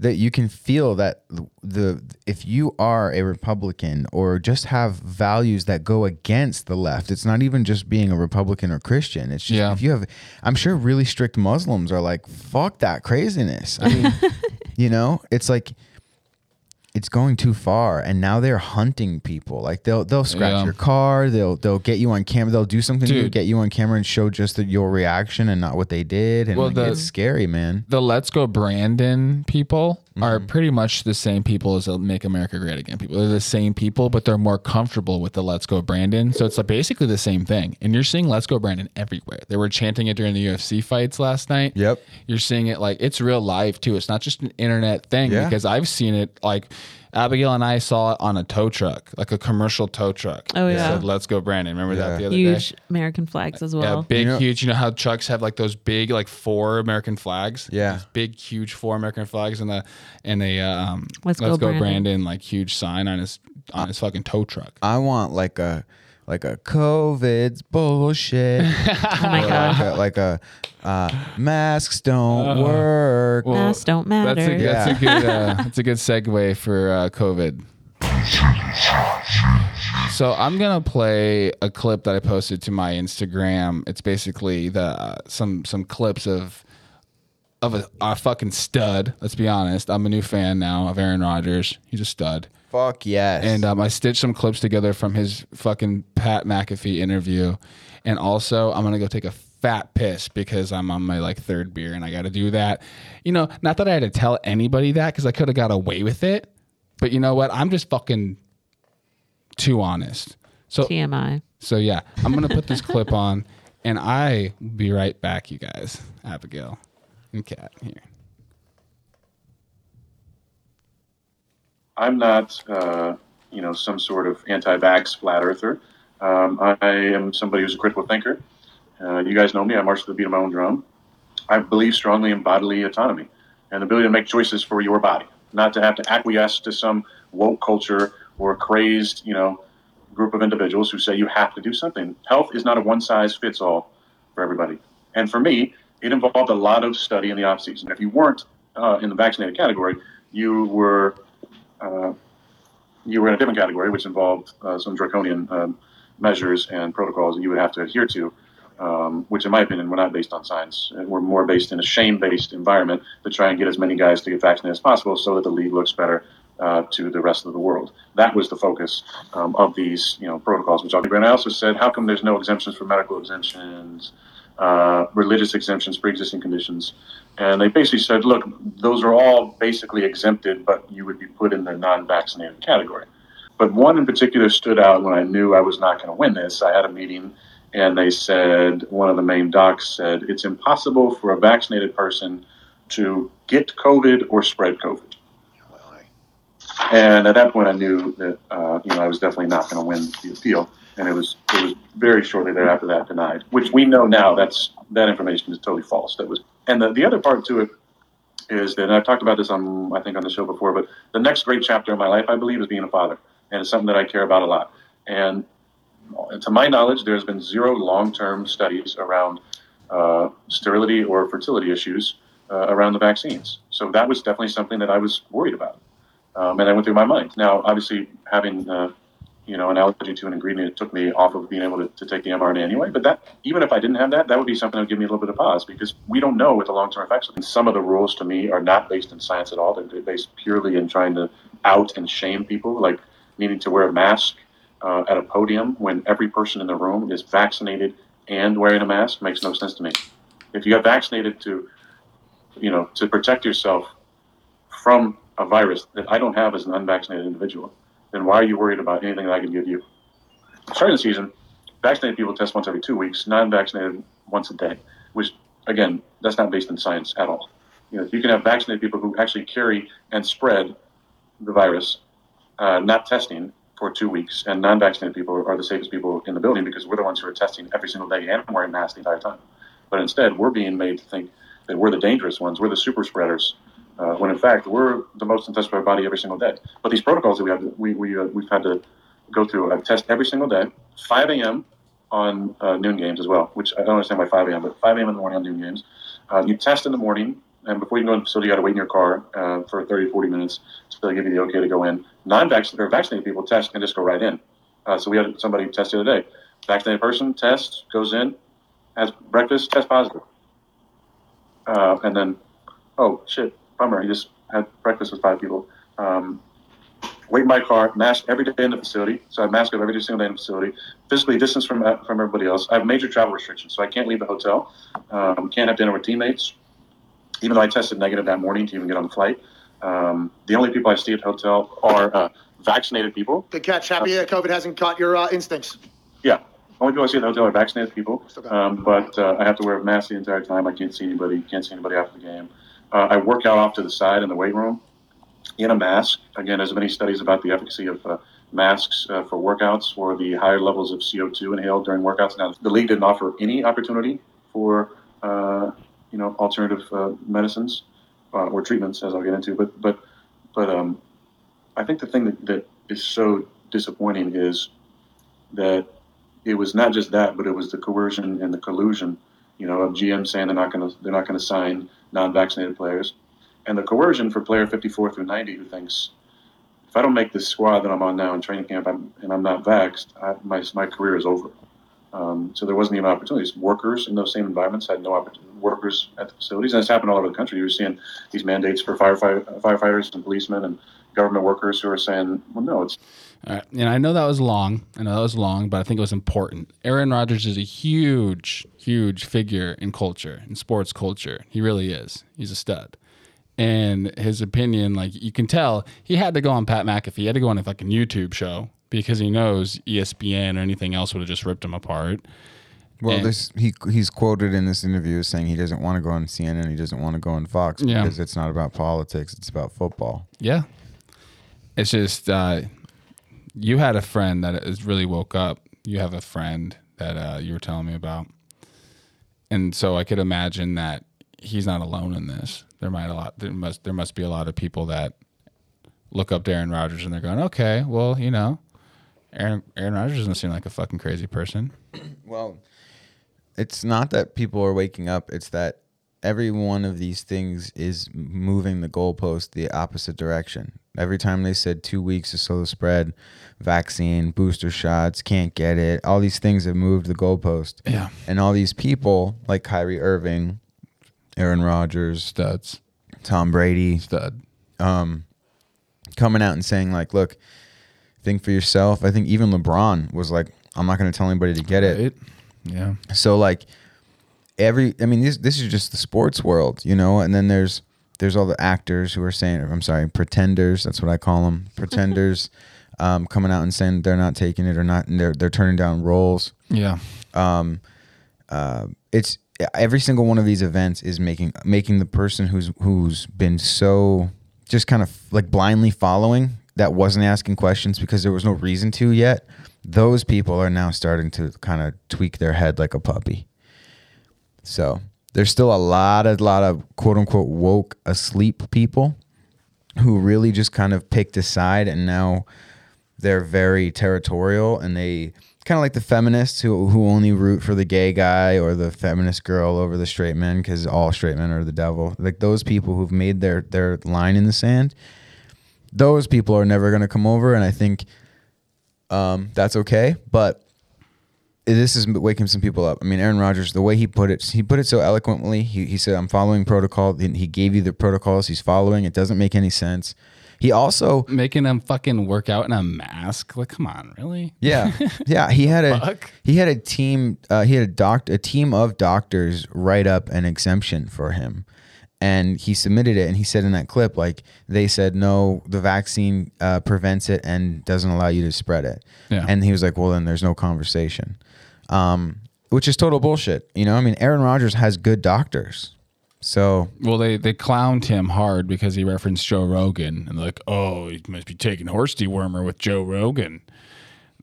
that you can feel that the if you are a Republican or just have values that go against the left, it's not even just being a Republican or Christian. It's just Yeah. if you have I'm sure really strict Muslims are like, fuck that craziness. I mean, [LAUGHS] you know, it's like it's going too far and now they're hunting people. Like they'll they'll scratch Yeah. your car they'll they'll get you on camera they'll do something to get you on camera and show just the, your reaction and not what they did and Well, like, the- it's scary man. the Let's Go Brandon people Mm-hmm. are pretty much the same people as the Make America Great Again people. They're the same people, but they're more comfortable with the Let's Go Brandon. So it's like basically the same thing. And you're seeing Let's Go Brandon everywhere. They were chanting it during the UFC fights last night. Yep. You're seeing it like it's real live too. It's not just an internet thing Yeah. because I've seen it like Abigail and I saw it on a tow truck, like a commercial tow truck. Oh, It yeah. said, Let's Go Brandon. Remember Yeah. that the other day? Huge day? American flags as well. Yeah, well. big, You know- huge. You know how trucks have like those big, like four American flags. Yeah. These big, huge four American flags and the and a um, Let's Go Brandon. Brandon like huge sign on his on his fucking tow truck. i want like a like a covid's bullshit [LAUGHS] oh my god. like a, like a uh, masks don't work Well, Masks don't matter. That's a, that's a good uh, [LAUGHS] that's a good segue for uh, COVID. So I'm gonna play a clip that I posted to my Instagram. It's basically the uh, some some clips of of a, a fucking stud. Let's be honest. I'm a new fan now of Aaron Rodgers. He's a stud. Fuck yes And um, I stitched some clips together from his fucking Pat McAfee interview. And also, I'm gonna go take a fat piss because I'm on my like third beer and I got to do that. You know, not that I had to tell anybody that because I could have got away with it. But you know what? I'm just fucking too honest. So TMI. so yeah, I'm gonna put this clip on, and I will be right back, you guys. Abigail and Kat here. I'm not, uh, you know, some sort of anti-vax flat earther. Um, I am somebody who's a critical thinker. Uh, you guys know me. I march to the beat of my own drum. I believe strongly in bodily autonomy and the ability to make choices for your body, not to have to acquiesce to some woke culture or crazed, you know, group of individuals who say you have to do something. Health is not a one size fits all for everybody. And for me, it involved a lot of study in the off season. If you weren't uh, in the vaccinated category, you were you were in a different category, which involved uh, some draconian um, measures and protocols that you would have to adhere to, um, which, in my opinion, were not based on science. Were more based in a shame-based environment to try and get as many guys to get vaccinated as possible, so that the league looks better uh, to the rest of the world. That was the focus um, of these, you know, protocols. Which and I also said, how come there's no exemptions for medical exemptions? Uh, religious exemptions, pre-existing conditions, and they basically said, look, those are all basically exempted, but you would be put in the non-vaccinated category. But one in particular stood out when I knew I was not going to win this. I had a meeting, and they said one of the main docs said it's impossible for a vaccinated person to get COVID or spread COVID. And at that point, I knew that uh, you know I was definitely not going to win the appeal, and it was it was very shortly thereafter that denied. Which we know now that's that information is totally false. That was, and the, the other part to it is that I've talked about this on I think on the show before, but the next great chapter of my life, I believe, is being a father, and it's something that I care about a lot. And to my knowledge, there's been zero long-term studies around uh, sterility or fertility issues uh, around the vaccines. So that was definitely something that I was worried about, um, and that went through my mind. Now, obviously, having uh, you know an allergy to an ingredient, it took me off of being able to, to take the mRNA anyway. But that even if I didn't have that, that would be something that would give me a little bit of pause because we don't know what the long-term effects. Are. And some of the rules to me are not based in science at all. They're based purely in trying to out and shame people, like needing to wear a mask uh, at a podium when every person in the room is vaccinated and wearing a mask makes no sense to me. If you got vaccinated to, you know, to protect yourself from a virus that I don't have as an unvaccinated individual, then why are you worried about anything that I can give you? Starting the season, vaccinated people test once every two weeks, non-vaccinated once a day, which again, that's not based in science at all. You know, you can have vaccinated people who actually carry and spread the virus, uh, not testing for two weeks, and non-vaccinated people are the safest people in the building because we're the ones who are testing every single day and wearing masks the entire time. But instead, we're being made to think that we're the dangerous ones, we're the super spreaders, uh, when in fact we're the most in touch with our body every single day. But these protocols that we have, we, we uh, we've had to go through a test every single day, 5 a.m. on uh, noon games as well, which I don't understand why 5 a.m. But 5 a.m. in the morning on noon games, uh, you test in the morning and before you can go in the facility, you got to wait in your car uh, for 30, 40 minutes they give you the okay to go in. Non-vaccinated or vaccinated people test and just go right in. Uh, so we had somebody test the other day. Vaccinated person tests, goes in, has breakfast, test positive, uh, and then, oh shit, bummer. He just had breakfast with five people. Um, wait in my car, mask every day in the facility. So I mask up every single day in the facility. Physically distance from uh, from everybody else. I have major travel restrictions, so I can't leave the hotel. Um, can't have dinner with teammates. Even though I tested negative that morning to even get on the flight. Um, the only people I see at the hotel are uh, vaccinated people. Good catch. Happy uh, COVID hasn't caught your uh, instincts. Yeah. Only people I see at the hotel are vaccinated people. Still got it. Um, but uh, I have to wear a mask the entire time. I can't see anybody. Can't see anybody after the game. Uh, I work out off to the side in the weight room in a mask. Again, there's many studies about the efficacy of uh, masks uh, for workouts for the higher levels of CO2 inhaled during workouts. Now, the league didn't offer any opportunity for uh, you know alternative uh, medicines uh, or treatments, as I'll get into. But but but um, I think the thing that, that is so disappointing is that it was not just that, but it was the coercion and the collusion. You know, of GM saying they're not going to they're not going to sign non-vaccinated players, and the coercion for player 54 through 90 who thinks if I don't make this squad that I'm on now in training camp I'm, and I'm not vaxxed, I, my my career is over. Um, so there wasn't even opportunities. Workers in those same environments had no opportunity. Workers at the facilities, and it's happened all over the country. You're seeing these mandates for firefight, firefighters and policemen and government workers who are saying, "Well, no, it's And I know that was long. I know that was long, but I think it was important. Aaron Rodgers is a huge, huge figure in culture, in sports culture. He really is. He's a stud. And his opinion, like you can tell, he had to go on Pat McAfee. He had to go on a fucking YouTube show because he knows ESPN or anything else would have just ripped him apart. Well, And- this he he's quoted in this interview as saying he doesn't want to go on CNN, he doesn't want to go on Fox Yeah. because it's not about politics, it's about football. Yeah. It's just uh, you had a friend that is really woke up. You have a friend that uh, you were telling me about, and so I could imagine that he's not alone in this. There might a lot. There must there must be a lot of people that look up to Aaron Rodgers and they're going, okay, well, you know, Aaron Aaron Rodgers doesn't seem like a fucking crazy person. Well, it's not that people are waking up, it's that every one of these things is moving the goalpost the opposite direction. Every time they said two weeks to slow the spread, vaccine, booster shots, can't get it, all these things have moved the goalpost. Yeah. And all these people like Kyrie Irving, Aaron Rodgers, Studs, Tom Brady, stud. um, coming out and saying like, "Look, think for yourself." I think even LeBron was like, "I'm not going to tell anybody to get it." Right? Yeah. So like every, I mean, this this is just the sports world, you know. And then there's there's all the actors who are saying, I'm sorry, pretenders. That's what I call them, [LAUGHS] pretenders, um, coming out and saying they're not taking it or not, and they're they're turning down roles. Yeah. Um, uh, it's every single one of these events is making making the person who's who's been so just kind of like blindly following that wasn't asking questions because there was no reason to yet. Those people are now starting to kind of tweak their head like a puppy. So there's still a lot of lot of quote unquote woke asleep people who really just kind of picked a side and now they're very territorial and they kind of like the feminists who who only root for the gay guy or the feminist girl over the straight men because all straight men are the devil. Like those people who've made their their line in the sand, those people are never going to come over, and I think um, that's okay. But this is waking some people up. I mean, Aaron Rodgers, the way he put it, he put it so eloquently. He, he said, "I'm following protocol." He gave you the protocols he's following. It doesn't make any sense. He also Making him fucking work out in a mask. Like, come on, really? Yeah, [LAUGHS] yeah. He had a Fuck. he had a team. Uh, he had a doc a team of doctors write up an exemption for him, and he submitted it. And he said in that clip, like they said, no, the vaccine uh, prevents it and doesn't allow you to spread it. Yeah. And he was like, well, then there's no conversation, um, which is total bullshit. You know, I mean, Aaron Rodgers has good doctors, so Well, they they clowned him hard because he referenced Joe Rogan and like, oh, he must be taking horse dewormer with Joe Rogan.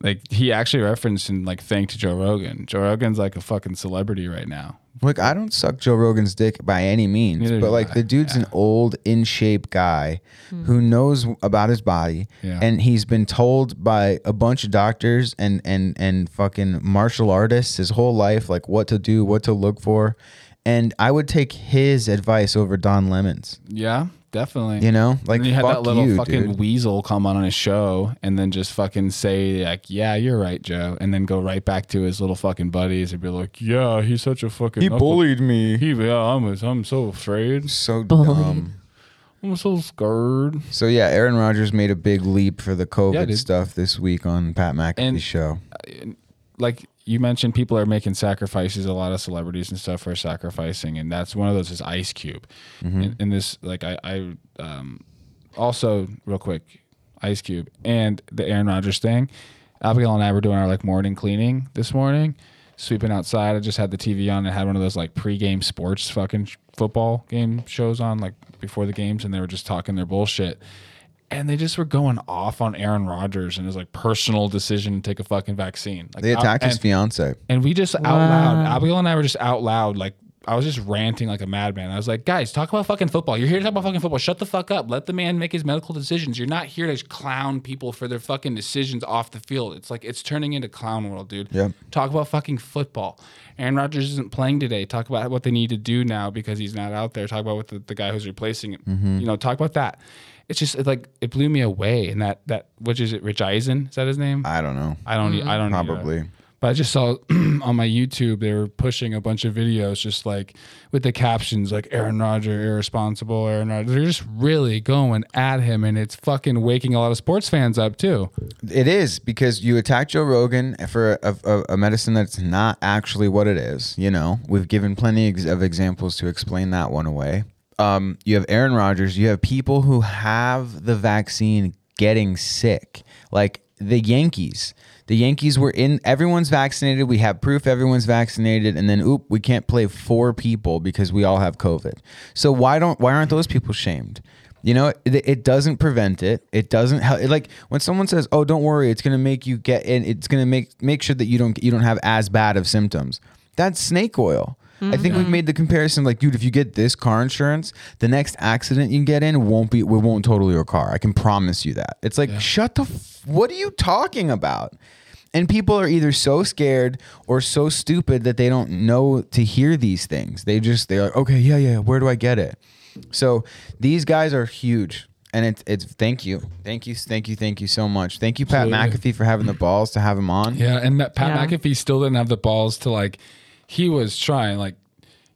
Like he actually referenced and like thanked Joe Rogan. Joe Rogan's like a fucking celebrity right now. Like I don't suck Joe Rogan's dick by any means, Neither but like I. the dude's an old, in shape guy hmm. who knows about his body, Yeah. and he's been told by a bunch of doctors and and and fucking martial artists his whole life, like what to do, what to look for, and I would take his advice over Don Lemon's. Yeah, definitely. You know, like and you had fuck that little you, fucking dude. weasel come on on his show and then just fucking say like, "Yeah, you're right, Joe," and then go right back to his little fucking buddies and be like, "Yeah, he's such a fucking He knuckle- bullied me. He yeah, I'm I'm so afraid. So Bullied. dumb. I'm so scared." So yeah, Aaron Rodgers made a big leap for the COVID dude. stuff this week on Pat McAfee's And- show. Like you mentioned people are making sacrifices a lot of celebrities and stuff are sacrificing and that's one of those is ice cube. And, and this like i i um also real quick ice cube and the aaron Rodgers thing. Abigail and i were doing our like morning cleaning this morning sweeping outside. I just had the tv on and had one of those like pre-game sports fucking football game shows on like before the games and they were just talking their bullshit and they just were going off on Aaron Rodgers and his like personal decision to take a fucking vaccine. Like, They attacked out- his and- fiance. and we just out loud, Abigail and I were just out loud, like I was just ranting like a madman. I was like, guys, talk about fucking football. You're here to talk about fucking football. Shut the fuck up. Let the man make his medical decisions. You're not here to clown people for their fucking decisions off the field. It's like it's turning into clown world, dude. Yeah. Talk about fucking football. Aaron Rodgers isn't playing today. Talk about what they need to do now because he's not out there. Talk about what the, the guy who's replacing him. Mm-hmm. You know, talk about that. It's just it, like it blew me away. And that that which is it? Rich Eisen is that his name? I don't know. I don't. e- mm-hmm. I don't. Probably. But I just saw [CLEARS THROAT] on my YouTube they were pushing a bunch of videos just like with the captions like Aaron Rodgers irresponsible, Aaron Rodgers. They're just really going at him, and it's fucking waking a lot of sports fans up too. It is because you attack Joe Rogan for a, a, a medicine that's not actually what it is. You know, we've given plenty of examples to explain that one away. Um, you have Aaron Rodgers. You have people who have the vaccine getting sick, like the Yankees. The Yankees were in. Everyone's vaccinated. We have proof everyone's vaccinated, and then oop, we can't play four people because we all have COVID. So why don't why aren't those people shamed? You know, it, it doesn't prevent it. It doesn't help. Like when someone says, "Oh, don't worry, it's going to make you get in. It's going to make make sure that you don't you don't have as bad of symptoms." That's snake oil. I think we've mm-hmm. made the comparison like, dude, if you get this car insurance, the next accident you get in won't be, it won't total your car. I can promise you that. It's like, shut the, f- what are you talking about? And people are either so scared or so stupid that they don't know to hear these things. They just, they're like, okay, yeah, yeah, where do I get it? So these guys are huge. And it's, it's, thank you. Thank you. Thank you. Thank you so much. Thank you, Pat Absolutely. McAfee, for having the balls to have him on. Yeah, and Pat Yeah. McAfee still didn't have the balls to like. He was trying like.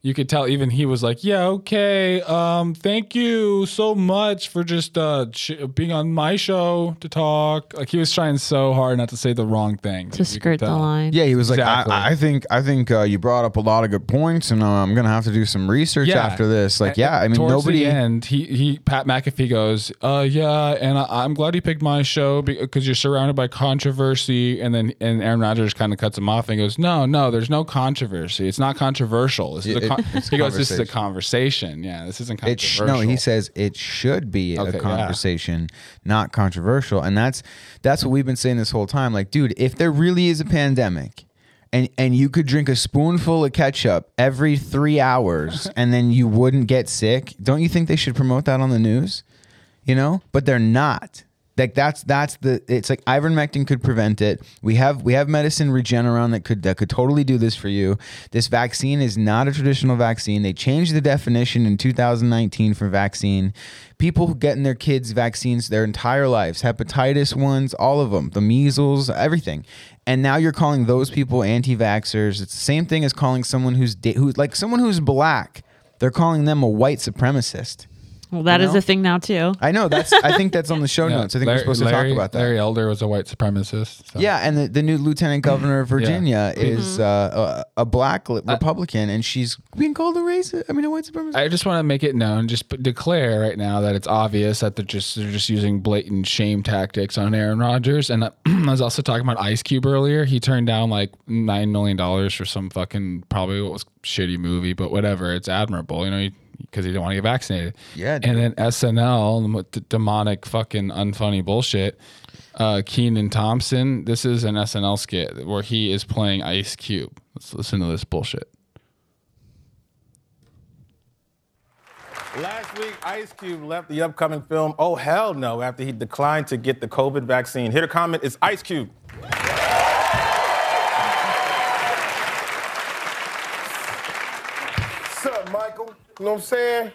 You could tell even he was like, "Yeah, okay. Um, thank you so much for just uh sh- being on my show to talk." Like he was trying so hard not to say the wrong thing to skirt the line. Yeah, he was Exactly. like, I, I think, I think uh, you brought up a lot of good points, and uh, I'm gonna have to do some research after this. Like, yeah, I mean, towards nobody. the end, he he Pat McAfee goes, uh, yeah, and I, I'm glad he picked my show because you're surrounded by controversy. And then and Aaron Rodgers kind of cuts him off and goes, no, no, there's no controversy. It's not controversial. This is It- a con-. [LAUGHS] he goes, this is a conversation." Yeah, this isn't It sh- no, he says it should be Okay, a yeah. conversation, not controversial, and that's that's what we've been saying this whole time. Like, dude, if there really is a pandemic, and and you could drink a spoonful of ketchup every three hours, [LAUGHS] and then you wouldn't get sick, don't you think they should promote that on the news? You know, but they're not. Like that's that's the it's like ivermectin could prevent it. We have we have medicine Regeneron that could that could totally do this for you. This vaccine is not a traditional vaccine. They changed the definition in 2019 for vaccine. People who getting their kids vaccines their entire lives, hepatitis ones, all of them, the measles, everything. And now you're calling those people anti-vaxxers. It's the same thing as calling someone who's who's like someone who's black. They're calling them a white supremacist. Well, that is You know? a thing now too. I know that's. I think that's on the show [LAUGHS] Yeah, notes. I think Larry- we're supposed to Larry- talk about that. Larry Elder was a white supremacist. so. Yeah, and the, the new lieutenant governor of [CLEARS THROAT] Virginia [CLEARS THROAT] is uh, a, a black li- Republican, and she's being called a racist. I mean, a white supremacist. I just want to make it known, just p- declare right now that it's obvious that they're just they're just using blatant shame tactics on Aaron Rodgers. And uh, [CLEARS THROAT] I was also talking about Ice Cube earlier. He turned down like nine million dollars for some fucking probably what was shitty movie, but whatever. It's admirable, you know, because he didn't want to get vaccinated. Yeah, And then SNL, the demonic fucking unfunny bullshit. Uh, Kenan Thompson. This is an SNL skit where he is playing Ice Cube. Let's listen to this bullshit. Last week, Ice Cube left the upcoming film Oh Hell No after he declined to get the COVID vaccine. Here to comment is Ice Cube. So You know what I'm saying?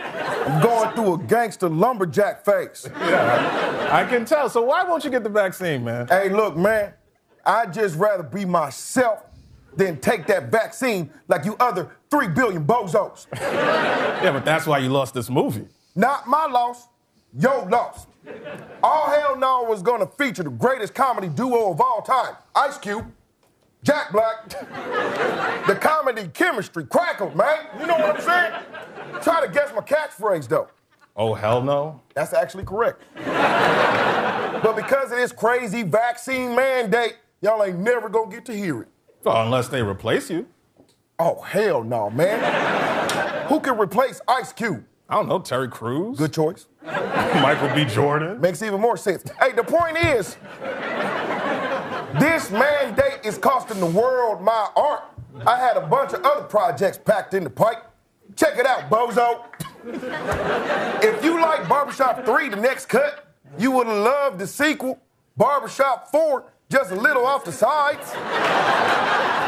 I'm going through a gangster lumberjack phase. Yeah, I can tell. So why won't you get the vaccine, man? Hey, look, man, I'd just rather be myself than take that vaccine like you other three billion bozos. Yeah, but that's why you lost this movie. Not my loss, your loss. All Hell No was gonna feature the greatest comedy duo of all time Ice Cube, Jack Black. the comedy chemistry crackled, man. You know what I'm saying? Try to guess my catchphrase, though. Oh, hell no. That's actually correct. but because of this crazy vaccine mandate, y'all ain't never gonna get to hear it. Well, unless they replace you. Oh, hell no, man. Who can replace Ice Cube? I don't know, Terry Crews? Good choice. [LAUGHS] Michael B. Jordan? Makes even more sense. Hey, the point is, this mandate is costing the world my art. I had a bunch of other projects packed in the pipe. Check it out, bozo. if you like Barbershop 3, the next cut, you would have loved the sequel, Barbershop 4, just a little off the sides.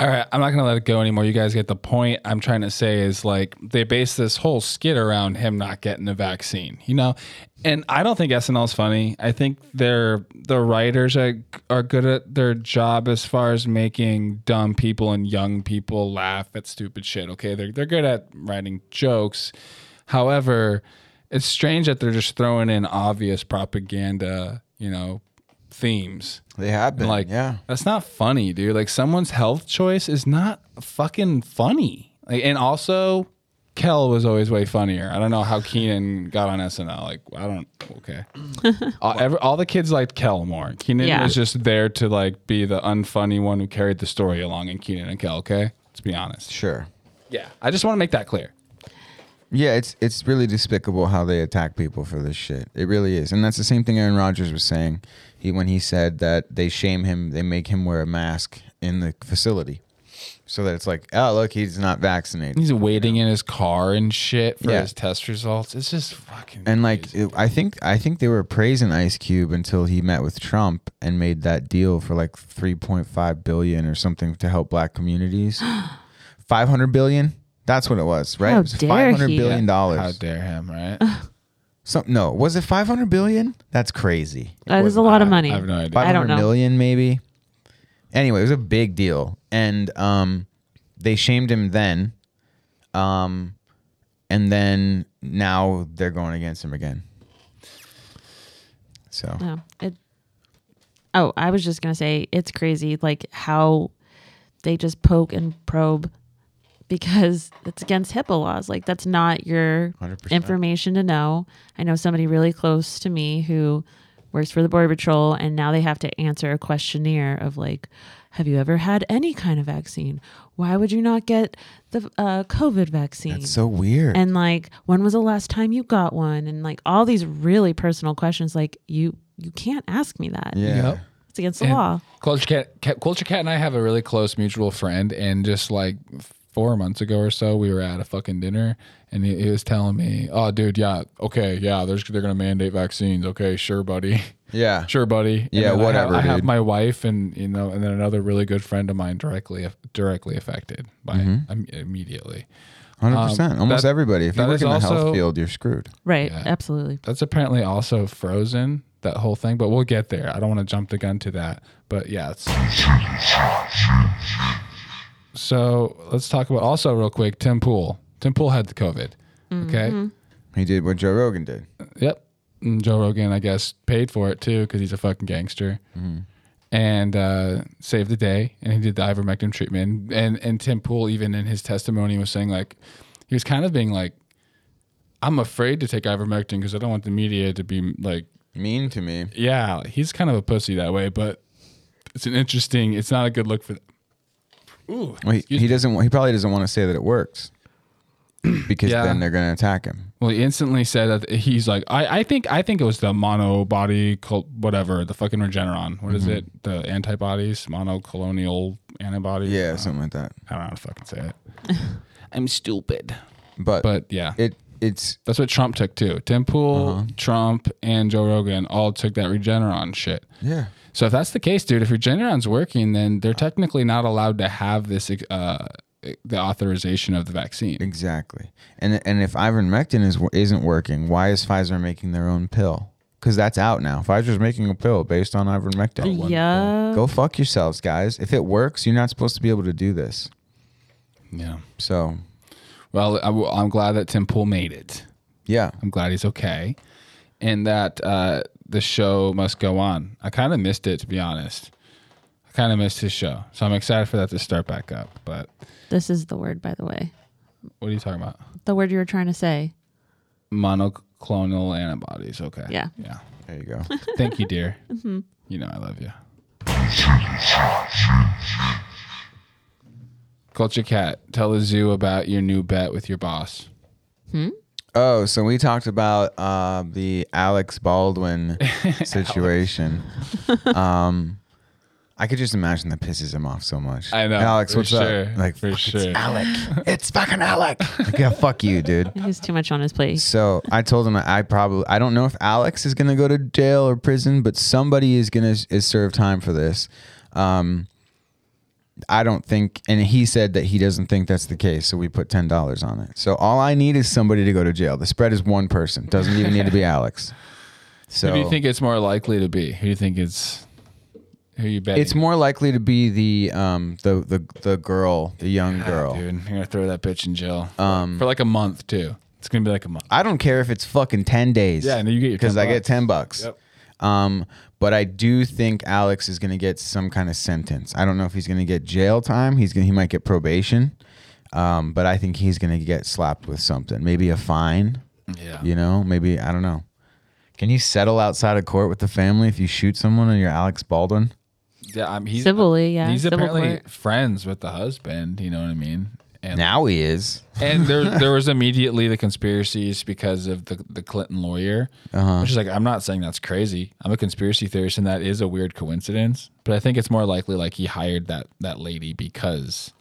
All right, I'm not gonna let it go anymore. You guys get the point. I'm trying to say is like they base this whole skit around him not getting the vaccine, you know. And I don't think SNL is funny. I think they're the writers are are good at their job as far as making dumb people and young people laugh at stupid shit. Okay, they're they're good at writing jokes. However, it's strange that they're just throwing in obvious propaganda, you know, themes. They have been, like, yeah. that's not funny, dude. Like someone's health choice is not fucking funny. Like, and also, Kel was always way funnier. I don't know how Kenan got on SNL. Like, I don't. Okay. [LAUGHS] all, every, all the kids liked Kel more. Kenan Yeah. was just there to like be the unfunny one who carried the story along. In Kenan and Kel, okay. Let's be honest. Sure. Yeah. I just want to make that clear. Yeah, it's it's really despicable how they attack people for this shit. It really is, and that's the same thing Aaron Rodgers was saying. He when he said that they shame him, they make him wear a mask in the facility, so that it's like, oh look, he's not vaccinated. He's waiting in his car and shit for Yeah. his test results. It's just fucking. And like, it- I think I think they were praising Ice Cube until he met with Trump and made that deal for like three point five billion or something to help black communities. [GASPS] Five hundred billion. That's what it was, right? How it was dare five hundred he. billion dollars. How dare him, right? Some no, was it five hundred billion? That's crazy. That is a lot of money. I have no idea. Five I don't hundred know. million, maybe. Anyway, it was a big deal, and um, they shamed him then, um, and then now they're going against him again. So Yeah. It. Oh, I was just gonna say it's crazy, like how they just poke and probe because it's against HIPAA laws. Like that's not your 100%. information to know. I know somebody really close to me who works for the Border Patrol, and now they have to answer a questionnaire of like, have you ever had any kind of vaccine? Why would you not get the uh, COVID vaccine? that's so weird. and like when was the last time you got one and like all these really personal questions like you you can't ask me that yeah, Yep. it's against the And law Culture Kat, Kat, Culture Kat, and I have a really close mutual friend, and just like four months ago or so, we were at a fucking dinner, and he, he was telling me, "Oh, dude, yeah, okay, yeah, there's they're gonna mandate vaccines. Okay, sure, buddy, [LAUGHS] yeah, [LAUGHS] sure, buddy. And Yeah, then I have- whatever, I have, my wife, and you know, and then another really good friend of mine directly directly affected by it im- immediately. hundred percent. Um, Almost that- everybody. If you work in the also- health field, you're screwed. right Yeah. absolutely That's apparently also frozen. That whole thing, but we'll get there. I don't want to jump the gun to that, but yeah. It's... So let's talk about also real quick. Tim Pool. Tim Pool had the COVID. Okay. Mm-hmm. He did what Joe Rogan did. Uh, yep. And Joe Rogan, I guess, paid for it too because he's a fucking gangster. Mm-hmm. And uh, saved the day, and he did the ivermectin treatment. And and Tim Pool, even in his testimony, was saying like he was kind of being like, "I'm afraid to take ivermectin because I don't want the media to be like Mean to me. yeah, he's kind of a pussy that way, but it's an interesting. It's not a good look for. Ooh, Well, he, he doesn't. He probably doesn't want to say that it works [CLEARS THROAT] because Yeah. then they're going to attack him. Well, he instantly said that he's like, I, I think, I think it was the monobody, col- whatever, the fucking Regeneron. What is it? The antibodies, monoclonal antibodies. Yeah, Uh, something like that. I don't know how to fucking say it. [LAUGHS] I'm stupid. But But yeah, it it's that's what Trump took too. Tim Pool, Uh-huh. Trump, and Joe Rogan all took that Regeneron shit. yeah. So if that's the case, dude, if Regeneron's working, then they're technically not allowed to have this uh, the authorization of the vaccine. Exactly. And and if ivermectin is isn't working, why is Pfizer making their own pill? Because that's out now. Pfizer's making a pill based on ivermectin. Yeah. Go fuck yourselves, guys. If it works, you're not supposed to be able to do this. Yeah. So, Well, I, am glad that Tim Pool made it. yeah. I'm glad he's okay, and that uh, the show must go on. I kind of missed it to be honest. I kind of missed his show, so I'm excited for that to start back up. But This is the word, by the way. what are you talking about? The word you were trying to say. Monoclonal antibodies. Okay. Yeah. Yeah. There you go. [LAUGHS] Thank you, dear. [LAUGHS] Mm-hmm. You know I love you. [LAUGHS] Culture Kat, tell the zoo about your new bet with your boss. Oh, so we talked about uh, the Alex Baldwin [LAUGHS] situation. [LAUGHS] um, I could just imagine that pisses him off so much. I know, Alex, for what's sure, up? Like, for "Fuck, sure." It's Alec. [LAUGHS] it's fucking Alec. Like, yeah, fuck you, dude. He's too much on his plate. So I told him I probably I don't know if Alex is gonna go to jail or prison, but somebody is gonna is serve time for this. Um, I don't think, and he said that he doesn't think that's the case. So we put ten dollars on it. So all I need is somebody to go to jail. The spread is one person. Doesn't even need to be [LAUGHS] Alex. So Who do you think it's more likely to be? Who do you think it's? Who you betting? it's more likely to be the um the the the girl, the young Ah, girl. dude. You're gonna throw that bitch in jail Um, for like a month too. It's gonna be like a month. I don't care if it's fucking ten days. Yeah, no, you get your because I get ten bucks. Yep. Um, but I do think Alex is gonna get some kind of sentence. I don't know if he's gonna get jail time. He's gonna he might get probation. Um, but I think he's gonna get slapped with something. Maybe a fine. Yeah. You know, maybe I don't know. Can you settle outside of court with the family if you shoot someone and you're Alex Baldwin? Yeah, I'm, he's Civilly, yeah, He's civil apparently court. friends with the husband. You know what I mean? And Now he is. and there [LAUGHS] there was immediately the conspiracies because of the the Clinton lawyer, Uh-huh. which is like I'm not saying that's crazy. I'm a conspiracy theorist, and that is a weird coincidence. But I think it's more likely like he hired that that lady because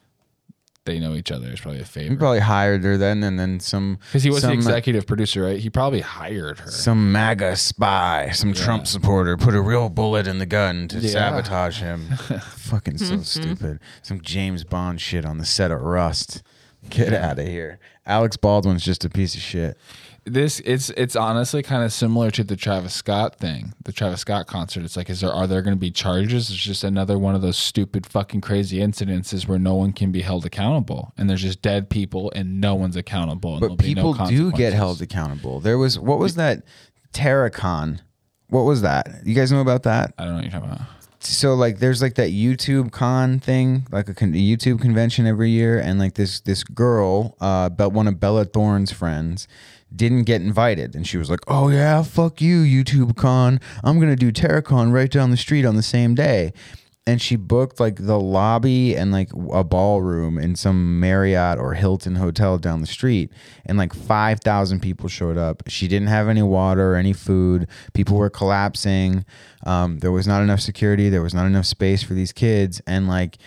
they know each other. Is probably a favorite. He probably hired her then, and then some because he was the uh, executive producer, right? He probably hired her. some MAGA spy, some Trump supporter, put a real bullet in the gun to Yeah. sabotage him. [LAUGHS] Fucking so mm-hmm. stupid. Some James Bond shit on the set of Rust. Get out of here. Alex Baldwin's just a piece of shit. this it's it's honestly kind of similar to the Travis Scott thing, the Travis Scott concert. It's like, is there are there going to be charges? It's just another one of those stupid fucking crazy incidences where no one can be held accountable, and there's just dead people and no one's accountable. And But be no people do get held accountable. There was what was that Tanacon? What was that? You guys know about that? I don't know what you're talking about. So like there's like that YouTube con thing, like a, con- a YouTube convention every year, and like this this girl, uh, but one of Bella Thorne's friends, didn't get invited, and she was like, "Oh yeah, fuck you, YouTube con. I'm gonna do TanaCon right down the street on the same day." And she booked like the lobby and like a ballroom in some Marriott or Hilton hotel down the street, and like five thousand people showed up. She didn't have any water or any food. People were collapsing. Um, there was not enough security. There was not enough space for these kids, and like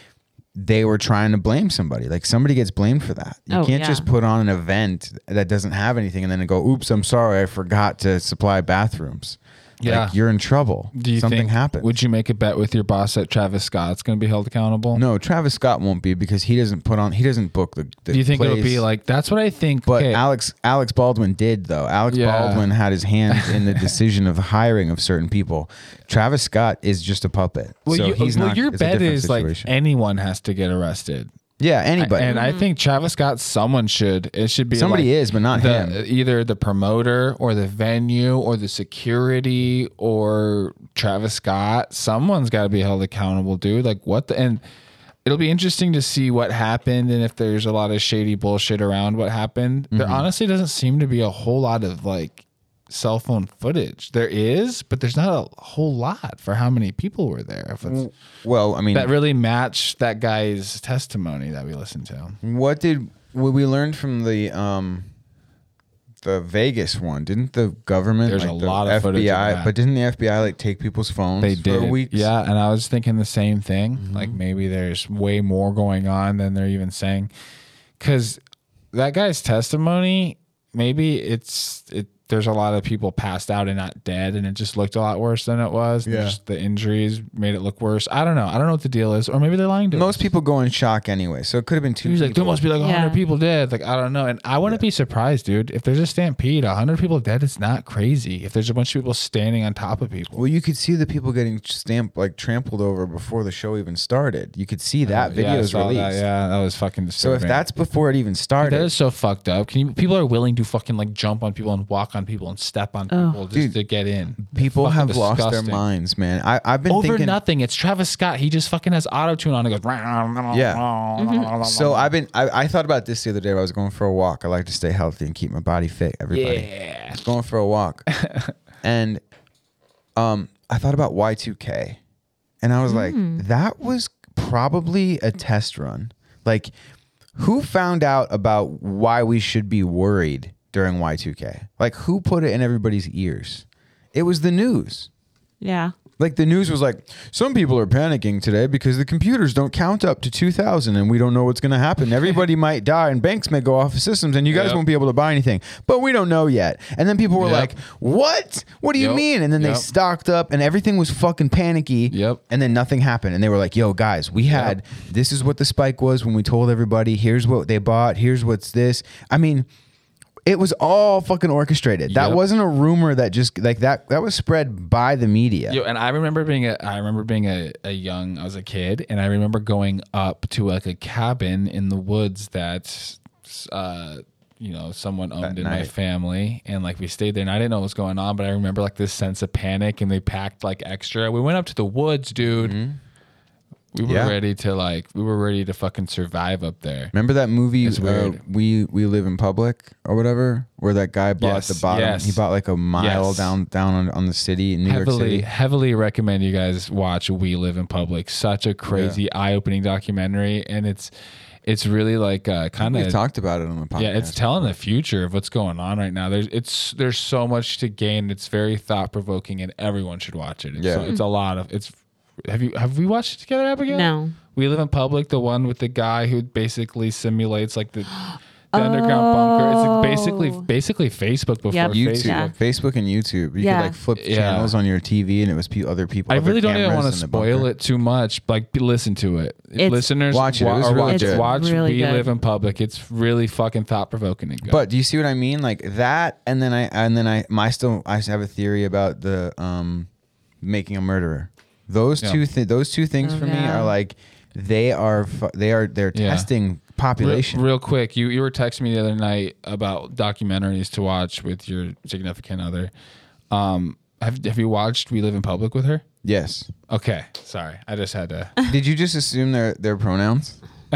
they were trying to blame somebody. Like somebody gets blamed for that. You Oh, can't yeah. just put on an event that doesn't have anything and then go, "Oops, I'm sorry, I forgot to supply bathrooms." Yeah. like, you're in trouble. Do you Something think, happened. Would you make a bet with your boss that Travis Scott's going to be held accountable? No, Travis Scott won't be because he doesn't put on. He doesn't book the. the Do you think it'll be like that's what I think? But okay, Alex Alex Baldwin did though. Alex Yeah. Baldwin had his hands in the [LAUGHS] decision of hiring of certain people. Travis Scott is just a puppet. well, so you, he's well, not. your bet is like anyone has to get arrested. Yeah, anybody. And I think Travis Scott, someone should. It should be Somebody like is, but not the, him. Either the promoter or the venue or the security or Travis Scott. Someone's got to be held accountable, dude. Like what the and. It'll be interesting to see what happened and if there's a lot of shady bullshit around what happened. There Mm-hmm. honestly doesn't seem to be a whole lot of like cell phone footage. There is, but there's not a whole lot for how many people were there. If it's, well, I mean, that really matched that guy's testimony that we listened to. what did what we learned from the um the Vegas one? Didn't the government? There's like a the lot of footage of FBI, that. but didn't the FBI like take people's phones? They for did. weeks? Yeah, and I was thinking the same thing. Mm-hmm. Like maybe there's way more going on than they're even saying. Cuz that guy's testimony, maybe it's it there's a lot of people passed out and not dead, and it just looked a lot worse than it was. Yeah. Just the injuries made it look worse. I don't know. I don't know what the deal is, or maybe they're lying to us. Most people go in shock anyway, so it could have been two. He was like, there must be like a hundred Yeah. people dead. Like I don't know, and I wouldn't be surprised, dude. If there's a stampede, hundred people dead, it's not crazy. If there's a bunch of people standing on top of people, Well, you could see the people getting stamped like trampled over before the show even started. You could see oh, that Yeah, video I is saw released. That. Yeah, that was fucking So disturbing. if that's before it even started, that is so fucked up. Can you? People are willing to fucking like jump on people and walk on people and step on Oh. people just Dude, to get in. people Fucking have lost their minds, man. I, I've been over thinking. nothing. It's Travis Scott. He just fucking has auto tune on. and goes. Yeah. [LAUGHS] So I've been. I, I thought about this the other day. when I was going for a walk. I like to stay healthy and keep my body fit. Everybody. Yeah. I was going for a walk, [LAUGHS] and um, I thought about Y two K, and I was like, that was probably a test run. Like, who found out about why we should be worried during Y two K? Like, who put it in everybody's ears? It was the news. Yeah. Like the news was like, some people are panicking today because the computers don't count up to 2000 and we don't know what's going to happen. [LAUGHS] Everybody might die and banks may go off of systems and you guys Yep. won't be able to buy anything. But we don't know yet. And then people were Yep. like, what? What do you Yep. mean? And then they stocked up and everything was fucking panicky. Yep. And then nothing happened. And they were like, yo, guys, we had, this is what the spike was when we told everybody, here's what they bought, here's what's this. I mean, it was all fucking orchestrated. That Yep. wasn't a rumor that just like that. That was spread by the media. Yo, and I remember being a, I remember being a, a young, I was a kid, and I remember going up to like a cabin in the woods that, uh, you know, someone owned in my night. family, and like we stayed there, and I didn't know what was going on, but I remember like this sense of panic, and they packed like extra. We went up to the woods, dude. We were Yeah. ready to like, we were ready to fucking survive up there. Remember that movie? Uh, we we live in public or whatever, where that guy bought Yes, the bottom. yes. He bought like a mile Yes. down down on, on the city in New York City. heavily recommend you guys watch we live in public such a crazy eye-opening documentary and it's it's really like uh, kind of talked about it on the podcast. yeah it's telling the future of what's going on right now there's it's there's so much to gain it's very thought-provoking and everyone should watch it it's, Yeah. so- it's a lot of it's have you have we watched it together abigail No. we live in public the one with the guy who basically simulates like the the underground bunker it's like basically Oh. basically facebook before Yep. YouTube, facebook Yeah. Facebook, and YouTube. You Yeah. could like flip Yeah. channels on your TV, and it was pe- other people. I other really don't even want to spoil it too much. Like, be- listen to it, It's- listeners. Watch it. It wa- was or really watch, good. watch really We good. Live in Public. It's really fucking thought provoking and good. But do you see what I mean? Like that, and then I and then I my still I have a theory about the um making a murderer. Those Yeah. two thi- those two things Oh, for me yeah. are like they are fu- they are they're Yeah. testing real, population. real quick, you you were texting me the other night about documentaries to watch with your significant other. Um, have have you watched We Live in Public with her? yes. Okay, sorry, I just had to. [LAUGHS] [LAUGHS] Did you just assume their their pronouns? [LAUGHS]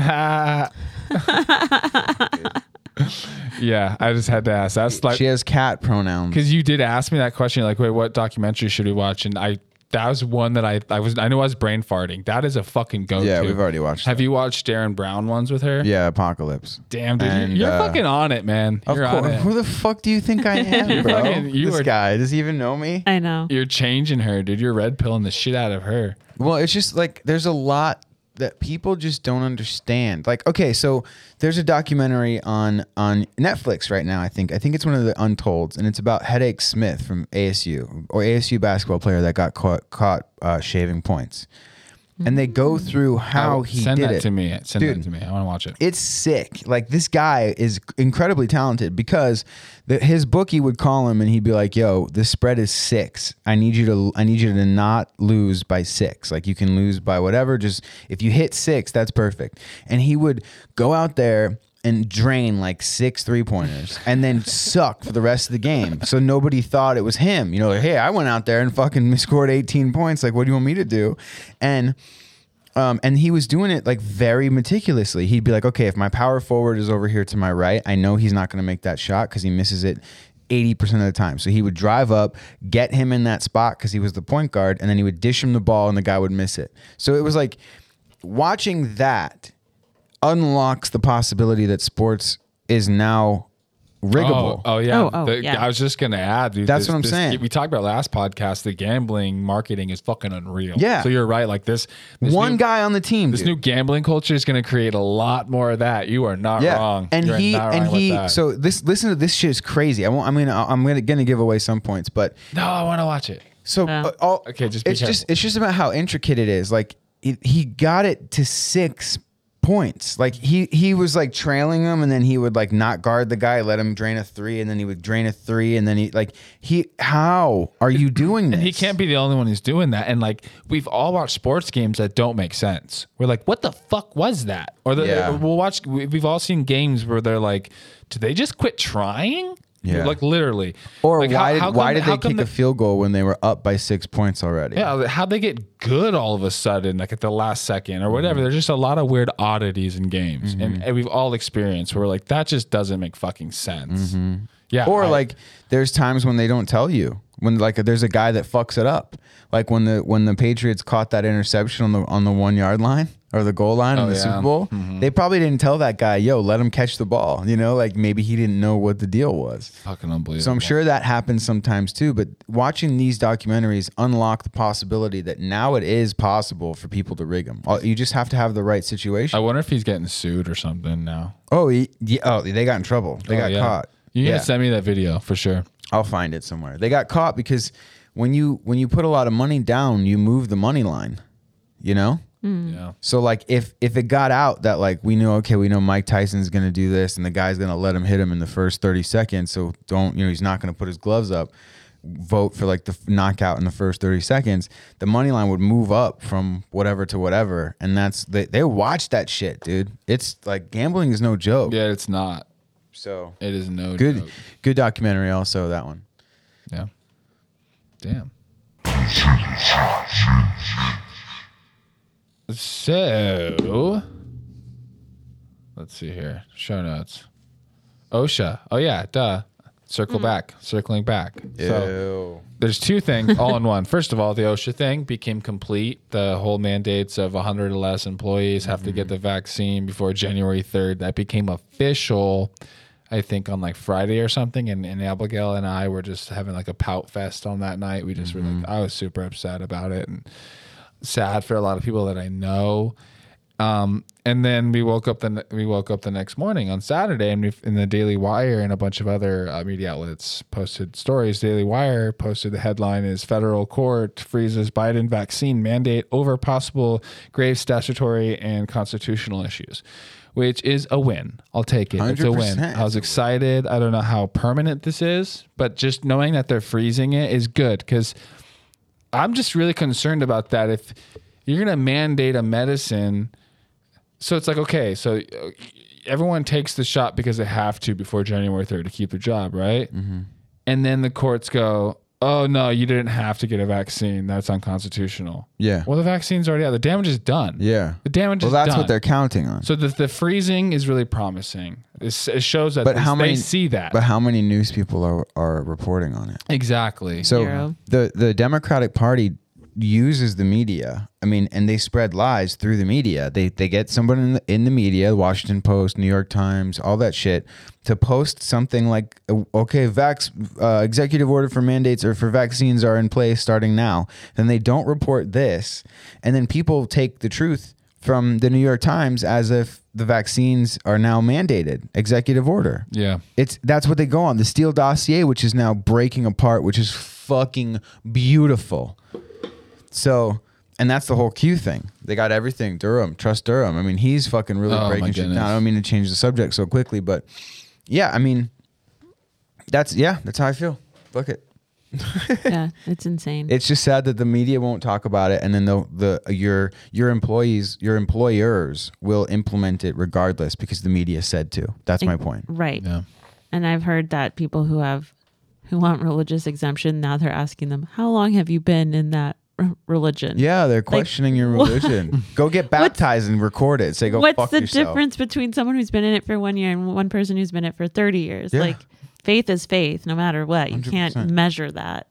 yeah, I just had to ask. That's like she has cat pronouns. because you did ask me that question. Like, wait, what documentary should we watch? And I that was one that I I was I knew I was brain farting. That is a fucking go. To. Yeah, we've already watched. Have that. you watched Derren Brown ones with her? Yeah, Apocalypse. Damn, dude, And, you're, you're uh, fucking on it, man. Of You're on course. it. Who the fuck do you think I [LAUGHS] am, You're bro? fucking- you this are- guy does he even know me? I know. You're changing her, dude. You're red pilling the shit out of her. Well, it's just like there's a lot that people just don't understand. Like, okay, so there's a documentary on on Netflix right now. I think I think it's one of the Untolds, and it's about Hedake Smith from ASU or ASU basketball player that got caught caught uh, shaving points, and they go through how Oh, he send did that it. to me. Send Dude, that to me. I want to watch it. it's sick. Like this guy is incredibly talented because his bookie would call him and he'd be like, "Yo, the spread is six. I need you to I need you to not lose by six. Like you can lose by whatever. Just if you hit six, that's perfect." And he would go out there and drain like six three pointers and then suck for the rest of the game. So nobody thought it was him. You know, like, hey, I went out there and fucking [LAUGHS] scored 18 points. Like, what do you want me to do? And um, and he was doing it like very meticulously. He'd be like, okay, if my power forward is over here to my right, I know he's not going to make that shot because he misses it 80% of the time. So he would drive up, get him in that spot because he was the point guard, and then he would dish him the ball and the guy would miss it. So it was like watching that unlocks the possibility that sports is now riggable. Oh, oh, yeah. Oh, oh, The- yeah. I was just gonna add, dude. That's this- what I'm this- saying. We talked about last podcast. The gambling marketing is fucking unreal. Yeah. So you're right. Like this, this One new- guy on the team. This dude. new gambling culture is going to create a lot more of that. You are not yeah. wrong. And You are he not and wrong with he. So this listen to this shit is crazy. I won't. I mean, I'm gonna gonna give away some points, but no, I want to watch it. So Yeah. uh, all, Okay, just be it's just it's just about how intricate it is. Like it, he got it to six points. Like he he was like trailing him, and then he would like not guard the guy, let him drain a three, and then he would drain a three, and then he like he. How are you doing this? And he can't be the only one who's doing that. And like we've all watched sports games that don't make sense. We're like, what the fuck was that? Or the, Yeah. we'll watch. we- We've all seen games where they're like, do they just quit trying? Yeah. Like literally. Or Like, how- why did how why did they kick the- a field goal when they were up by six points already? Yeah, how'd they get good all of a sudden, like at the last second or whatever? Mm-hmm. There's just a lot of weird oddities in games, and, and we've all experienced where like, that just doesn't make fucking sense. Yeah, Mm-hmm. Or I- like there's times when they don't tell you when like there's a guy that fucks it up. Like when the when the Patriots caught that interception on the on the one yard line or the goal line Oh, in the yeah. Super Bowl, mm-hmm. they probably didn't tell that guy, "Yo, let him catch the ball." You know, like maybe he didn't know what the deal was. fucking unbelievable. So I'm sure that happens sometimes too. But watching these documentaries unlock the possibility that now it is possible for people to rig them. Uh, you just have to have the right situation. I wonder if he's getting sued or something now. Oh, he, yeah, oh, they got in trouble. They Oh, got yeah. caught. You yeah. gotta send me that video for sure. I'll find it somewhere. They got caught because when you when you put a lot of money down, you move the money line. You know? Mm. Yeah. So like if if it got out that like we know okay we know Mike Tyson's gonna do this and the guy's gonna let him hit him in the first thirty seconds so don't you know he's not gonna put his gloves up vote for like the knockout in the first 30 seconds the money line would move up from whatever to whatever and that's they, they watch that shit dude it's like gambling is no joke Yeah, it's not. so It is no good joke. good documentary also that one Yeah. Damn. So, let's see here. Show notes. OSHA. Oh yeah, duh. Circle hmm. back. Circling back. So there's two [LAUGHS] things all in one. First of all, the OSHA thing became complete. The whole mandates of 100 or less employees have to get mm-hmm. the vaccine before January 3rd. That became official, I think, on like Friday or something. And, and Abigail and I were just having like a pout fest on that night. We just were like, mm-hmm. I was super upset about it and sad for a lot of people that I know. Um, and then we woke up the we woke up the next morning on Saturday, and we in the Daily Wire and a bunch of other uh, media outlets posted stories. Daily Wire posted the headline is Federal Court freezes Biden vaccine mandate over possible grave statutory and constitutional issues, which is a win. I'll take it. It's a win. I was excited. I don't know how permanent this is, but just knowing that they're freezing it is good because I'm just really concerned about that. If you're going to mandate a medicine, so it's like, okay, so uh, everyone takes the shot because they have to before January 3rd to keep their job, right? Mm-hmm. And then the courts go, oh, no, you didn't have to get a vaccine. That's unconstitutional. Yeah. Well, the vaccine's already out. The damage is done. yeah The damage is done. well that's done. what they're counting on So the, the freezing is really promising. It's, it shows that but they, how many they see that. but how many news people are are reporting on it exactly. So Zero. the the Democratic Party uses the media. I mean, and they spread lies through the media. They they get someone in the, in the media, Washington Post, New York Times, all that shit, to post something like, uh, okay, vax uh, executive order for mandates or for vaccines are in place starting now. Then they don't report this, and then people take the truth from the New York Times as if the vaccines are now mandated, executive order. yeah. It's that's what they go on the Steele dossier, which is now breaking apart, which is fucking beautiful. So, and that's the whole Q thing. They got everything. Durham, trust Durham. I mean, he's fucking really Oh, breaking shit down. I don't mean to change the subject so quickly, but yeah, I mean, that's yeah, that's how I feel. Look it. [LAUGHS] yeah, it's insane. It's just sad that the media won't talk about it, and then the the your your employees, your employers will implement it regardless because the media said to. That's my point. right. Yeah. And I've heard that people who have who want religious exemption now they're asking them, "How long have you been in that r- religion?" Yeah, they're questioning your what- religion. [LAUGHS] Go get baptized and record it. Say, go What's fuck the yourself. difference between someone who's been in it for one year and one person who's been in it for 30 years? Yeah. Like faith is faith no matter what. You can't measure that.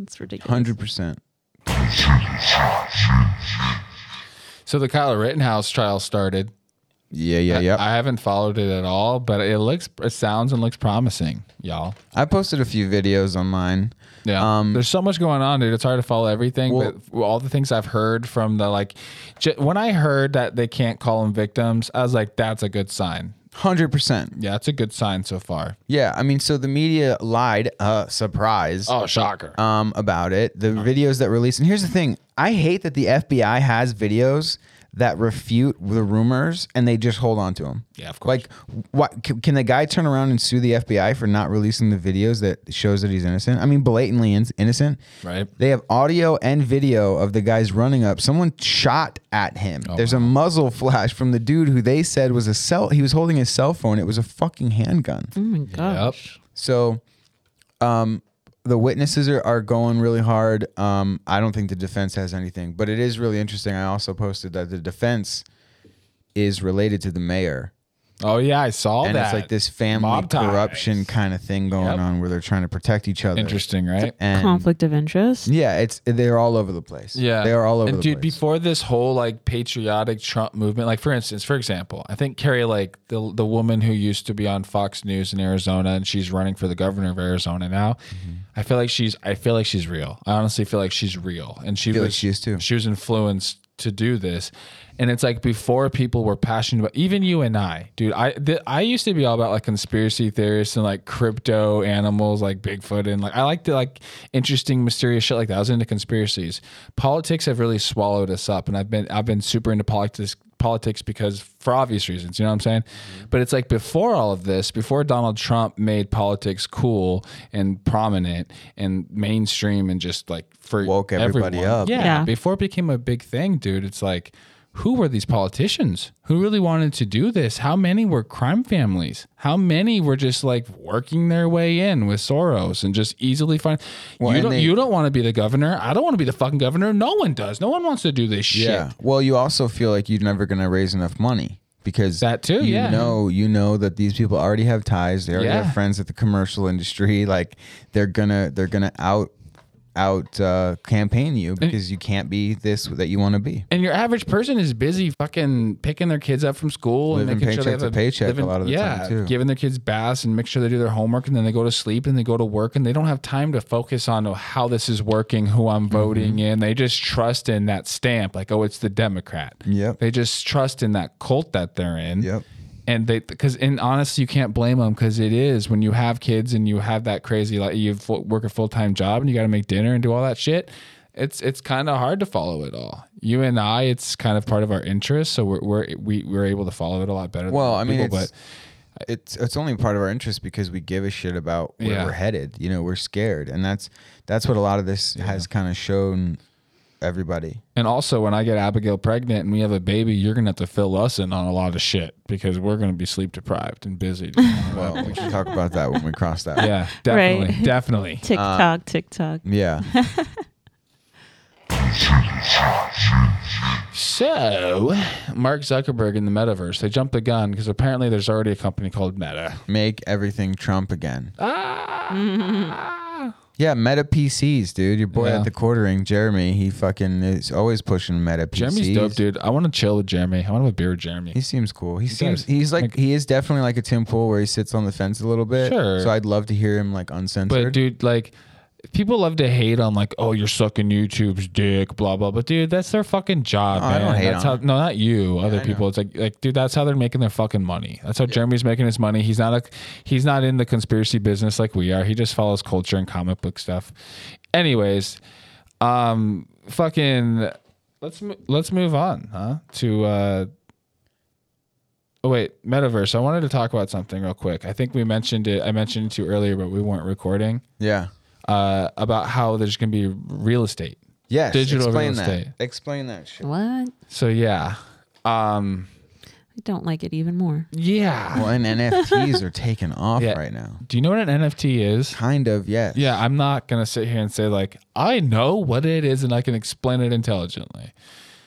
It's ridiculous. Hundred percent. So the Kyle Rittenhouse trial started. Yeah, yeah, yeah. I haven't followed it at all, but it looks, it sounds and looks promising, y'all. I posted a few videos online. Yeah. Um, There's so much going on, dude. It's hard to follow everything, Well- but all the things I've heard from the like, j- when I heard that they can't call them victims, I was like, that's a good sign. Hundred percent. Yeah, it's a good sign so far. Yeah, I mean, so the media lied. Uh, surprise. Oh, shocker. um, about it. The videos that release, and here's the thing: I hate that the FBI has videos that refute the rumors and they just hold on to them. Yeah, of course. Like, what can, can the guy turn around and sue the FBI for not releasing the videos that shows that he's innocent? I mean, blatantly in- innocent. Right. They have audio and video of the guys running up. Someone shot at him. Oh, There's a muzzle flash from the dude who they said was a cell. He was holding his cell phone. It was a fucking handgun. Oh my gosh. Yep. So, um, the witnesses are, are going really hard. Um, I don't think the defense has anything, but it is really interesting. I also posted that the defense is related to the mayor. Oh yeah, I saw and that. it's like this family Mob ties. corruption kind of thing going Yep. on where they're trying to protect each other. Interesting, right? And Conflict of interest. yeah, it's they're all over the place. Yeah, they are all over And the dude, place. before this whole like patriotic Trump movement, like for instance, for example, I think Kari Lake, the the woman who used to be on Fox News in Arizona, and she's running for the governor of Arizona now. Mm-hmm. I feel like she's. I feel like she's real. I honestly feel like she's real, and she feel was. like she is too. She was influenced to do this, and it's like before people were passionate about. Even you and I, dude. I th- I used to be all about like conspiracy theorists and like crypto animals, like Bigfoot, and like I like the like interesting, mysterious shit like that. I was into conspiracies. Politics have really swallowed us up, and I've been I've been super into politics politics because for obvious reasons, you know what I'm saying? Mm-hmm. But it's like before all of this, before Donald Trump made politics cool and prominent and mainstream and just like for Woke everybody everyone. up. Yeah, Yeah. before it became a big thing, dude, it's like who were these politicians who really wanted to do this? How many were crime families? How many were just like working their way in with Soros and just easily find Well, you don't they- you don't want to be the governor. I don't want to be the fucking governor. No one does. No one wants to do this shit. Yeah. Well, you also feel like you're never going to raise enough money because That too, You yeah. know, you know that these people already have ties. They already Yeah. have friends at the commercial industry. Like they're gonna they're gonna out out uh, campaign you because you can't be this that you want to be. And your average person is busy fucking picking their kids up from school Living and making sure they have to paycheck a lot of the yeah, time, too. giving their kids baths and make sure they do their homework and then they go to sleep and they go to work and they don't have time to focus on how this is working, who Mm-hmm. I'm voting in. They just trust in that stamp, like oh, it's the Democrat. Yep. They just trust in that cult that they're in. Yep. And they, because in honestly, you can't blame them because it is when you have kids and you have that crazy like you work a full time job and you got to make dinner and do all that shit. It's it's kind of hard to follow it all. You and I, it's kind of part of our interest, so we're, we're we we're able to follow it a lot better. Well, than I mean, people, it's, it's it's only part of our interest because we give a shit about where Yeah. we're headed. You know, we're scared, and that's that's what a lot of this has kind of shown everybody. and also when I get Abigail pregnant and we have a baby, you're gonna have to fill us in on a lot of shit because we're gonna be sleep deprived and busy. Well, we can talk about that when we cross that. yeah, definitely, Right. definitely. [LAUGHS] TikTok, TikTok. Yeah. So, Mark Zuckerberg in the metaverse, they jumped the gun because apparently there's already a company called Meta. Make everything Trump again. Ah. [LAUGHS] Yeah, Meta PCs, dude. Your boy Yeah. at the quartering, Jeremy, he fucking is always pushing Meta PCs. Jeremy's dope, dude. I want to chill with Jeremy. I want to have a beer with Jeremy. He seems cool. He, seems does. he's like, Like- he is definitely like a Tim Pool where he sits on the fence a little bit. Sure. So I'd love to hear him like uncensored. But dude, like people love to hate on like, oh, you're sucking YouTube's dick, blah blah. But dude, that's their fucking job, No, I don't hate that's on how no, not you, other I people. know. It's like like dude, that's how they're making their fucking money. That's how Jeremy's making his money. He's not a he's not in the conspiracy business like we are. He just follows culture and comic book stuff. Anyways, um fucking let's let's move on, huh? To uh Oh wait, metaverse. I wanted to talk about something real quick. I think we mentioned it. I mentioned it to you earlier, but we weren't recording yeah. Uh, about how there's going to be real estate. Yes. Digital explain real that. estate. Explain that shit. What? So yeah, um, I don't like it even more. yeah. Well, and NFTs are taking [LAUGHS] off Yeah. right now. Do you know what an NFT is? Kind of, yes. Yeah, I'm not gonna sit here and say like I know what it is and I can explain it intelligently.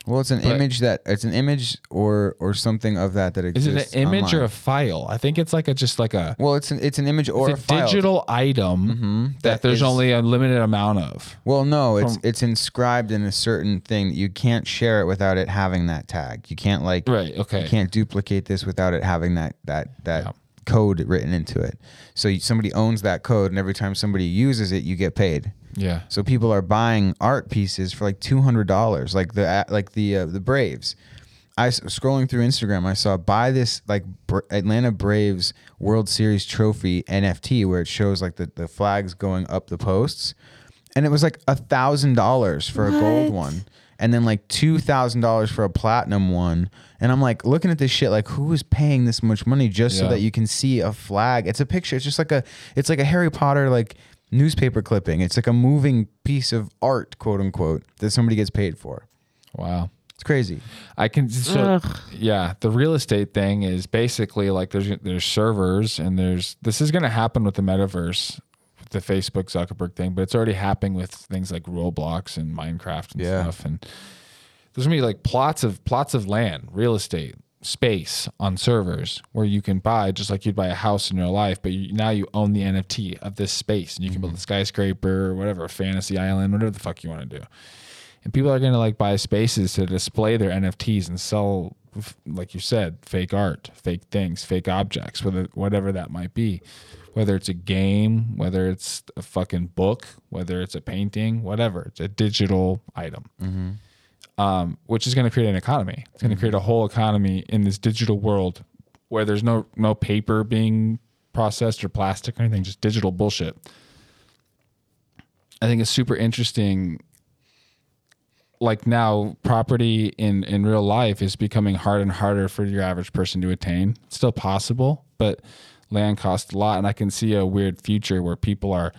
Well, it's an But- image that it's an image or or something of that that Is exists. Is it an image or online. a file? I think it's like a just like a Well, it's an it's an image or it's a, file. digital item mm-hmm. that, that there's is- only a limited amount of. Well, no, it's from- it's inscribed in a certain thing. You can't share it without it having that tag. You can't like Right, okay. You can't duplicate this without it having that that that code written into it. So you, somebody owns that code, and every time somebody uses it, you get paid. Yeah. So people are buying art pieces for like two hundred dollars, like the like the uh, the Braves. I scrolling through Instagram, I saw buy this like Bra- Atlanta Braves World Series trophy NFT where it shows like the, the flags going up the posts, and it was like a thousand dollars for a gold one, and then like two thousand dollars for a platinum one. And I'm like looking at this shit, like who is paying this much money just so that you can see a flag? It's a picture. It's just like a it's like a Harry Potter like newspaper clipping. It's like a moving piece of art, quote unquote, that somebody gets paid for. Wow. It's crazy. I can so Ugh. yeah, the real estate thing is basically like there's there's servers and there's this is going to happen with the metaverse with the Facebook Zuckerberg thing, but it's already happening with things like Roblox and Minecraft and Yeah. stuff and there's going to be like plots of plots of land, real estate, space on servers where you can buy just like you'd buy a house in real life, but you, now you own the NFT of this space and you can build a mm-hmm. skyscraper or whatever, a fantasy island, whatever the fuck you want to do. And people are going to like buy spaces to display their NFTs and sell, like you said, fake art, fake things, fake objects, whether whatever that might be, whether it's a game, whether it's a fucking book, whether it's a painting, whatever, it's a digital item. Mm-hmm. Um, which is going to create an economy. It's going to create a whole economy in this digital world where there's no no paper being processed or plastic or anything, just digital bullshit. I think it's super interesting like now property in in real life is becoming harder and harder for your average person to attain it's still possible but land costs a lot and i can see a weird future where people are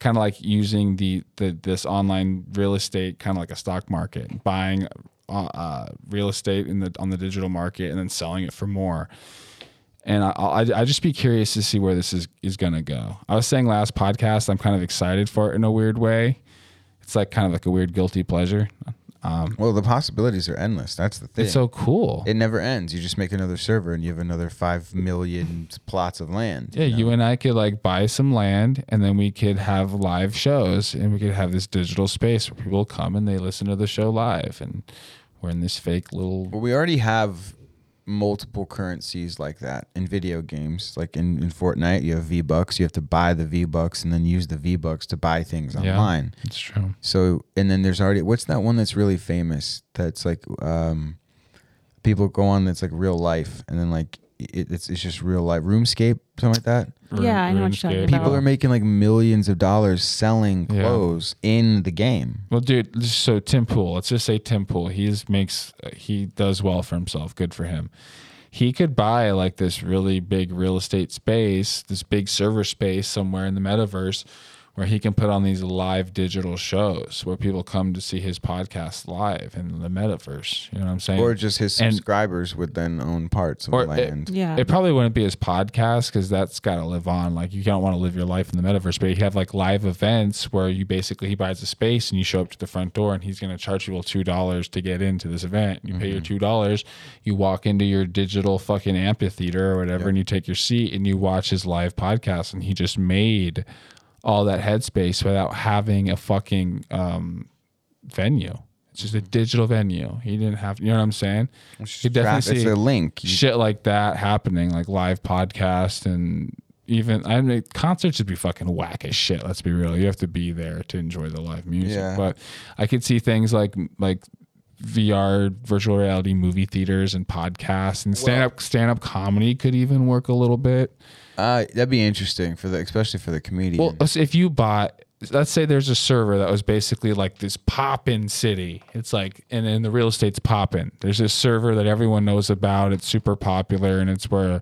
kind of like using the, the this online real estate kind of like a stock market buying uh, uh, real estate in the on the digital market and then selling it for more and I, I I just be curious to see where this is is gonna go. I was saying last podcast I'm kind of excited for it in a weird way. It's like kind of like a weird guilty pleasure. Um, Well, the possibilities are endless. That's the thing. it's so cool. it never ends. You just make another server and you have another five million plots of land. yeah, you and I could like buy some land and then we could have live shows and we could have this digital space where people come and they listen to the show live and we're in this fake little Well, we already have multiple currencies like that in video games. Like in, in Fortnite, you have V Bucks. You have to buy the V Bucks and then use the V Bucks to buy things Yeah. online. It's true. So, and then there's already what's that one that's really famous? That's like um, people go on that's like real life, and then like it, it's it's just real life. RoomScape, something like that. Yeah, I know what you're talking about. People are making like millions of dollars selling Yeah. clothes in the game. Well, dude, so Tim Pool, let's just say Tim Pool, he's makes uh, he does well for himself. Good for him. He could buy like this really big real estate space, this big server space somewhere in the metaverse where he can put on these live digital shows where people come to see his podcast live in the metaverse. You know what I'm saying? Or just his And- subscribers would then own parts of or the it- land. Yeah. It probably wouldn't be his podcast because that's got to live on. Like you don't want to live your life in the metaverse, but you have like live events where you basically he buys a space and you show up to the front door and he's going to charge people two dollars to get into this event. You pay Mm-hmm. your two dollars, you walk into your digital fucking amphitheater or whatever, and you take your seat and you watch his live podcast. And he just made all that headspace without having a fucking um, venue. It's just a digital venue. He didn't have, you know what I'm saying? You could traf- it's a link. Shit like that happening, like live podcast and even I mean concerts would be fucking whack as shit. Let's be real. You have to be there to enjoy the live music. Yeah. But I could see things like like VR virtual reality movie theaters and podcasts and stand up stand up comedy could even work a little bit. Uh, that'd be interesting for the, especially for the comedian. Well, if you bought, let's say there's a server that was basically like this pop-in city. It's like, and then the real estate's poppin'. There's this server that everyone knows about. It's super popular, and it's where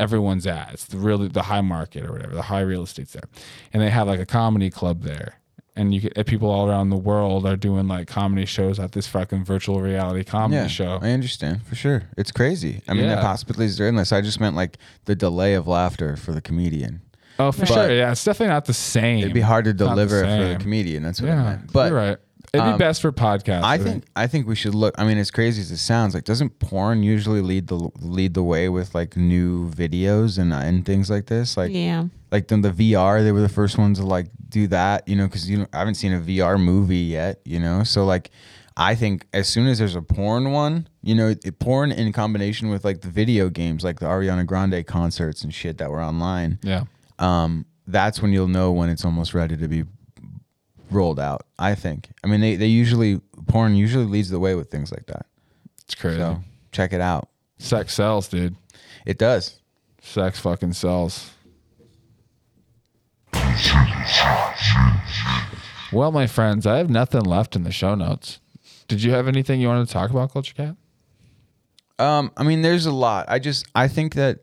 everyone's at. It's the really the high market or whatever. The high real estate's there, and they have like a comedy club there. And you people all around the world are doing like comedy shows at this fucking virtual reality comedy yeah, show. I understand for sure. It's crazy. I mean, the possibilities are endless. I just meant like the delay of laughter for the comedian. Oh, for But sure. Yeah, it's definitely not the same. It'd be hard to It's not the deliver it for the comedian. That's what Yeah, I meant. But you're right. It'd be Um, best for podcasts. I think I think we should look. I mean, as crazy as it sounds, like doesn't porn usually lead the lead the way with like new videos and and things like this? Like Yeah. like then the VR, they were the first ones to like do that. You know, because you know, I haven't seen a VR movie yet. You know, so like. I think as soon as there's a porn one, you know, it, porn in combination with like the video games, like the Ariana Grande concerts and shit that were online. Yeah. Um, that's when you'll know when it's almost ready to be rolled out. I think. I mean, they they usually porn usually leads the way with things like that. It's crazy. So check it out. Sex sells, dude. It does. Sex fucking sells. Well, my friends, I have nothing left in the show notes. Did you have anything you wanted to talk about, Culture Kat? Um, I mean, there's a lot. I just I think that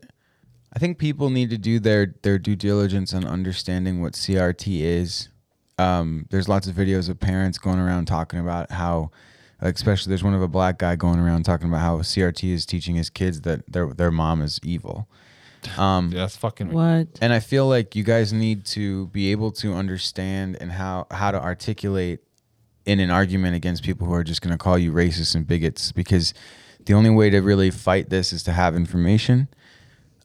I think people need to do their their due diligence on understanding what CRT is. Um, there's lots of videos of parents going around talking about how, especially there's one of a black guy going around talking about how CRT is teaching his kids that their their mom is evil. Um, yeah, that's fucking What? And I feel like you guys need to be able to understand and how how to articulate in an argument against people who are just going to call you racist and bigots because the only way to really fight this is to have information.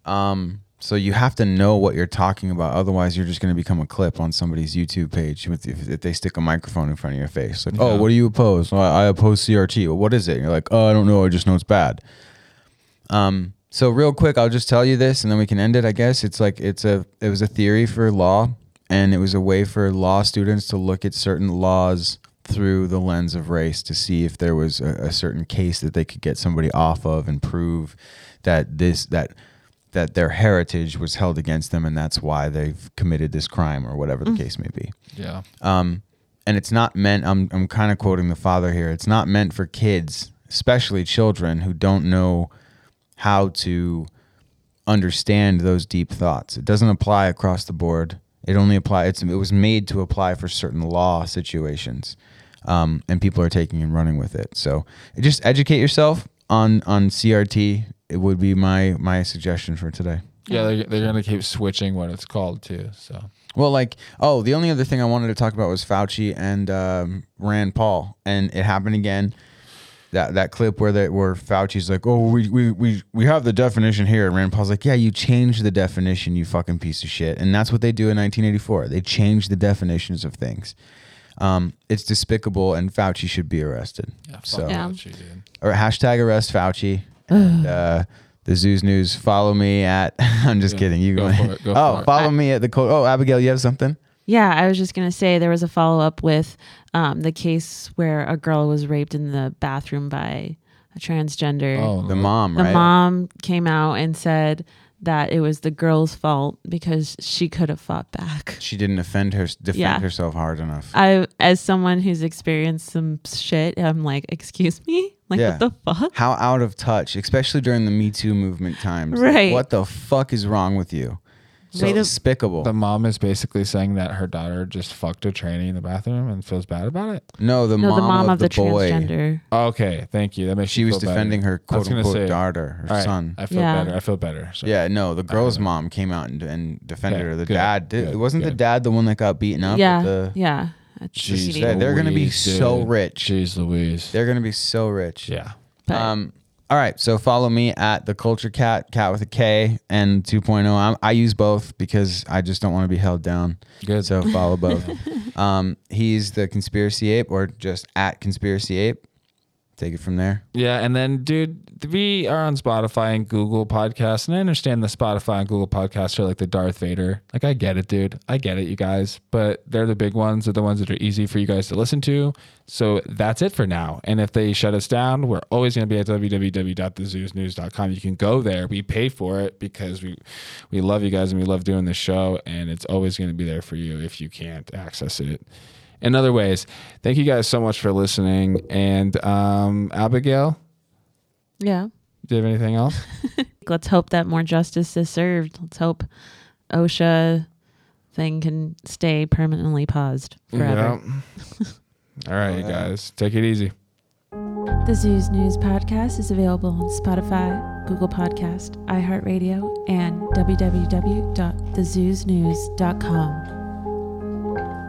Um, so you have to know what you're talking about. Otherwise, you're just going to become a clip on somebody's YouTube page with, if, if they stick a microphone in front of your face. Like, oh, what do you oppose? Well, I oppose CRT. Well, what is it? And you're like, oh, I don't know. I just know it's bad. Um, so real quick, I'll just tell you this, and then we can end it. I guess it's like it's a it was a theory for law, and it was a way for law students to look at certain laws through the lens of race to see if there was a, a certain case that they could get somebody off of and prove that this that that their heritage was held against them, and that's why they've committed this crime or whatever the case may be. Yeah. Um, and it's not meant. I'm I'm kind of quoting the father here. It's not meant for kids, especially children who don't know how to understand those deep thoughts. It doesn't apply across the board. It only apply. It's it was made to apply for certain law situations, um, and people are taking and running with it. So just educate yourself on on CRT. It would be my my suggestion for today. Yeah, they're, they're gonna keep switching what it's called too. So Well, like, oh, the only other thing I wanted to talk about was Fauci and um, Rand Paul, and it happened again. That that clip where that where Fauci's like, oh, we, we we we have the definition here, and Rand Paul's like, yeah, you changed the definition, you fucking piece of shit, and that's what they do in 1984. They change the definitions of things. Um, it's despicable, and Fauci should be arrested. yeah, so, Yeah. Fauci, dude. or hashtag arrest Fauci. And, [SIGHS] uh, the Zoo's News. Follow me at. [LAUGHS] I'm just Yeah, kidding. You go go. for it, go oh, for it. follow me at the. Co- oh, Abigail, you have something. Yeah, I was just gonna say there was a follow up with um, the case where a girl was raped in the bathroom by a transgender. Oh, The mom, the right? mom came out and said that it was the girl's fault because she could have fought back. She didn't offend her, defend Yeah. herself hard enough. I, as someone who's experienced some shit, I'm like, excuse me, like Yeah. what the fuck? How out of touch, especially during the Me Too movement times. Like, Right. what the fuck is wrong with you? So Way to- despicable. The mom is basically saying that her daughter just fucked a tranny in the bathroom and feels bad about it. no, the no, mom, the mom of, the, boy. transgender. Okay, thank you. That makes She was feel better. defending her quote unquote say- daughter, her All right, son. I feel Yeah. better. I feel better. So. Yeah, no, the girl's mom came out and, and defended Okay, her. The good, dad did. good, Wasn't the dad the one that got beaten up? Yeah, the, yeah. That's Jeez, proceeding. Yeah, they're gonna be Louise, so dude. rich. Jeez Louise. They're gonna be so rich. Yeah. Um. All right. So follow me at the Culture Kat, Cat with a K, and 2.0. I'm, I use both because I just don't want to be held down. Good. So follow both. [LAUGHS] um. He's the Conspiracy Ape, or just at Conspiracy Ape. Take it from there. Yeah, and then, dude, we are on Spotify and Google Podcasts, and I understand the Spotify and Google Podcasts are like the Darth Vader. Like, I get it, dude. I get it, you guys. But they're the big ones. They're the ones that are easy for you guys to listen to. So that's it for now. And if they shut us down, we're always going to be at www.thezoosnews.com. You can go there. We pay for it because we we love you guys and we love doing the show, and it's always going to be there for you if you can't access it in other ways. Thank you guys so much for listening. And um, Abigail, yeah. do you have anything else? [LAUGHS] Let's hope that more justice is served. Let's hope OSHA thing can stay permanently paused forever. Yeah. [LAUGHS] All right, you guys, take it easy. The Zoos News Podcast is available on Spotify, Google Podcast, iHeartRadio, and www.thezoosnews.com.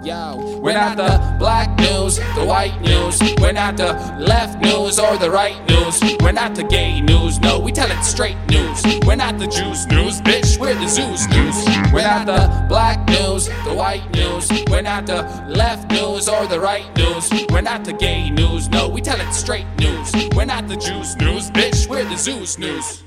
Yo, we're not the black news, the white news. We're not the left news or the right news. We're not the gay news, no, we tell it straight news. We're not the Jews news, bitch, we're the Zoos news. We're not the black news, the white news. We're not the left news or the right news. We're not the gay news, no, we tell it straight news. We're not the Jews news, bitch, we're the Zoos news.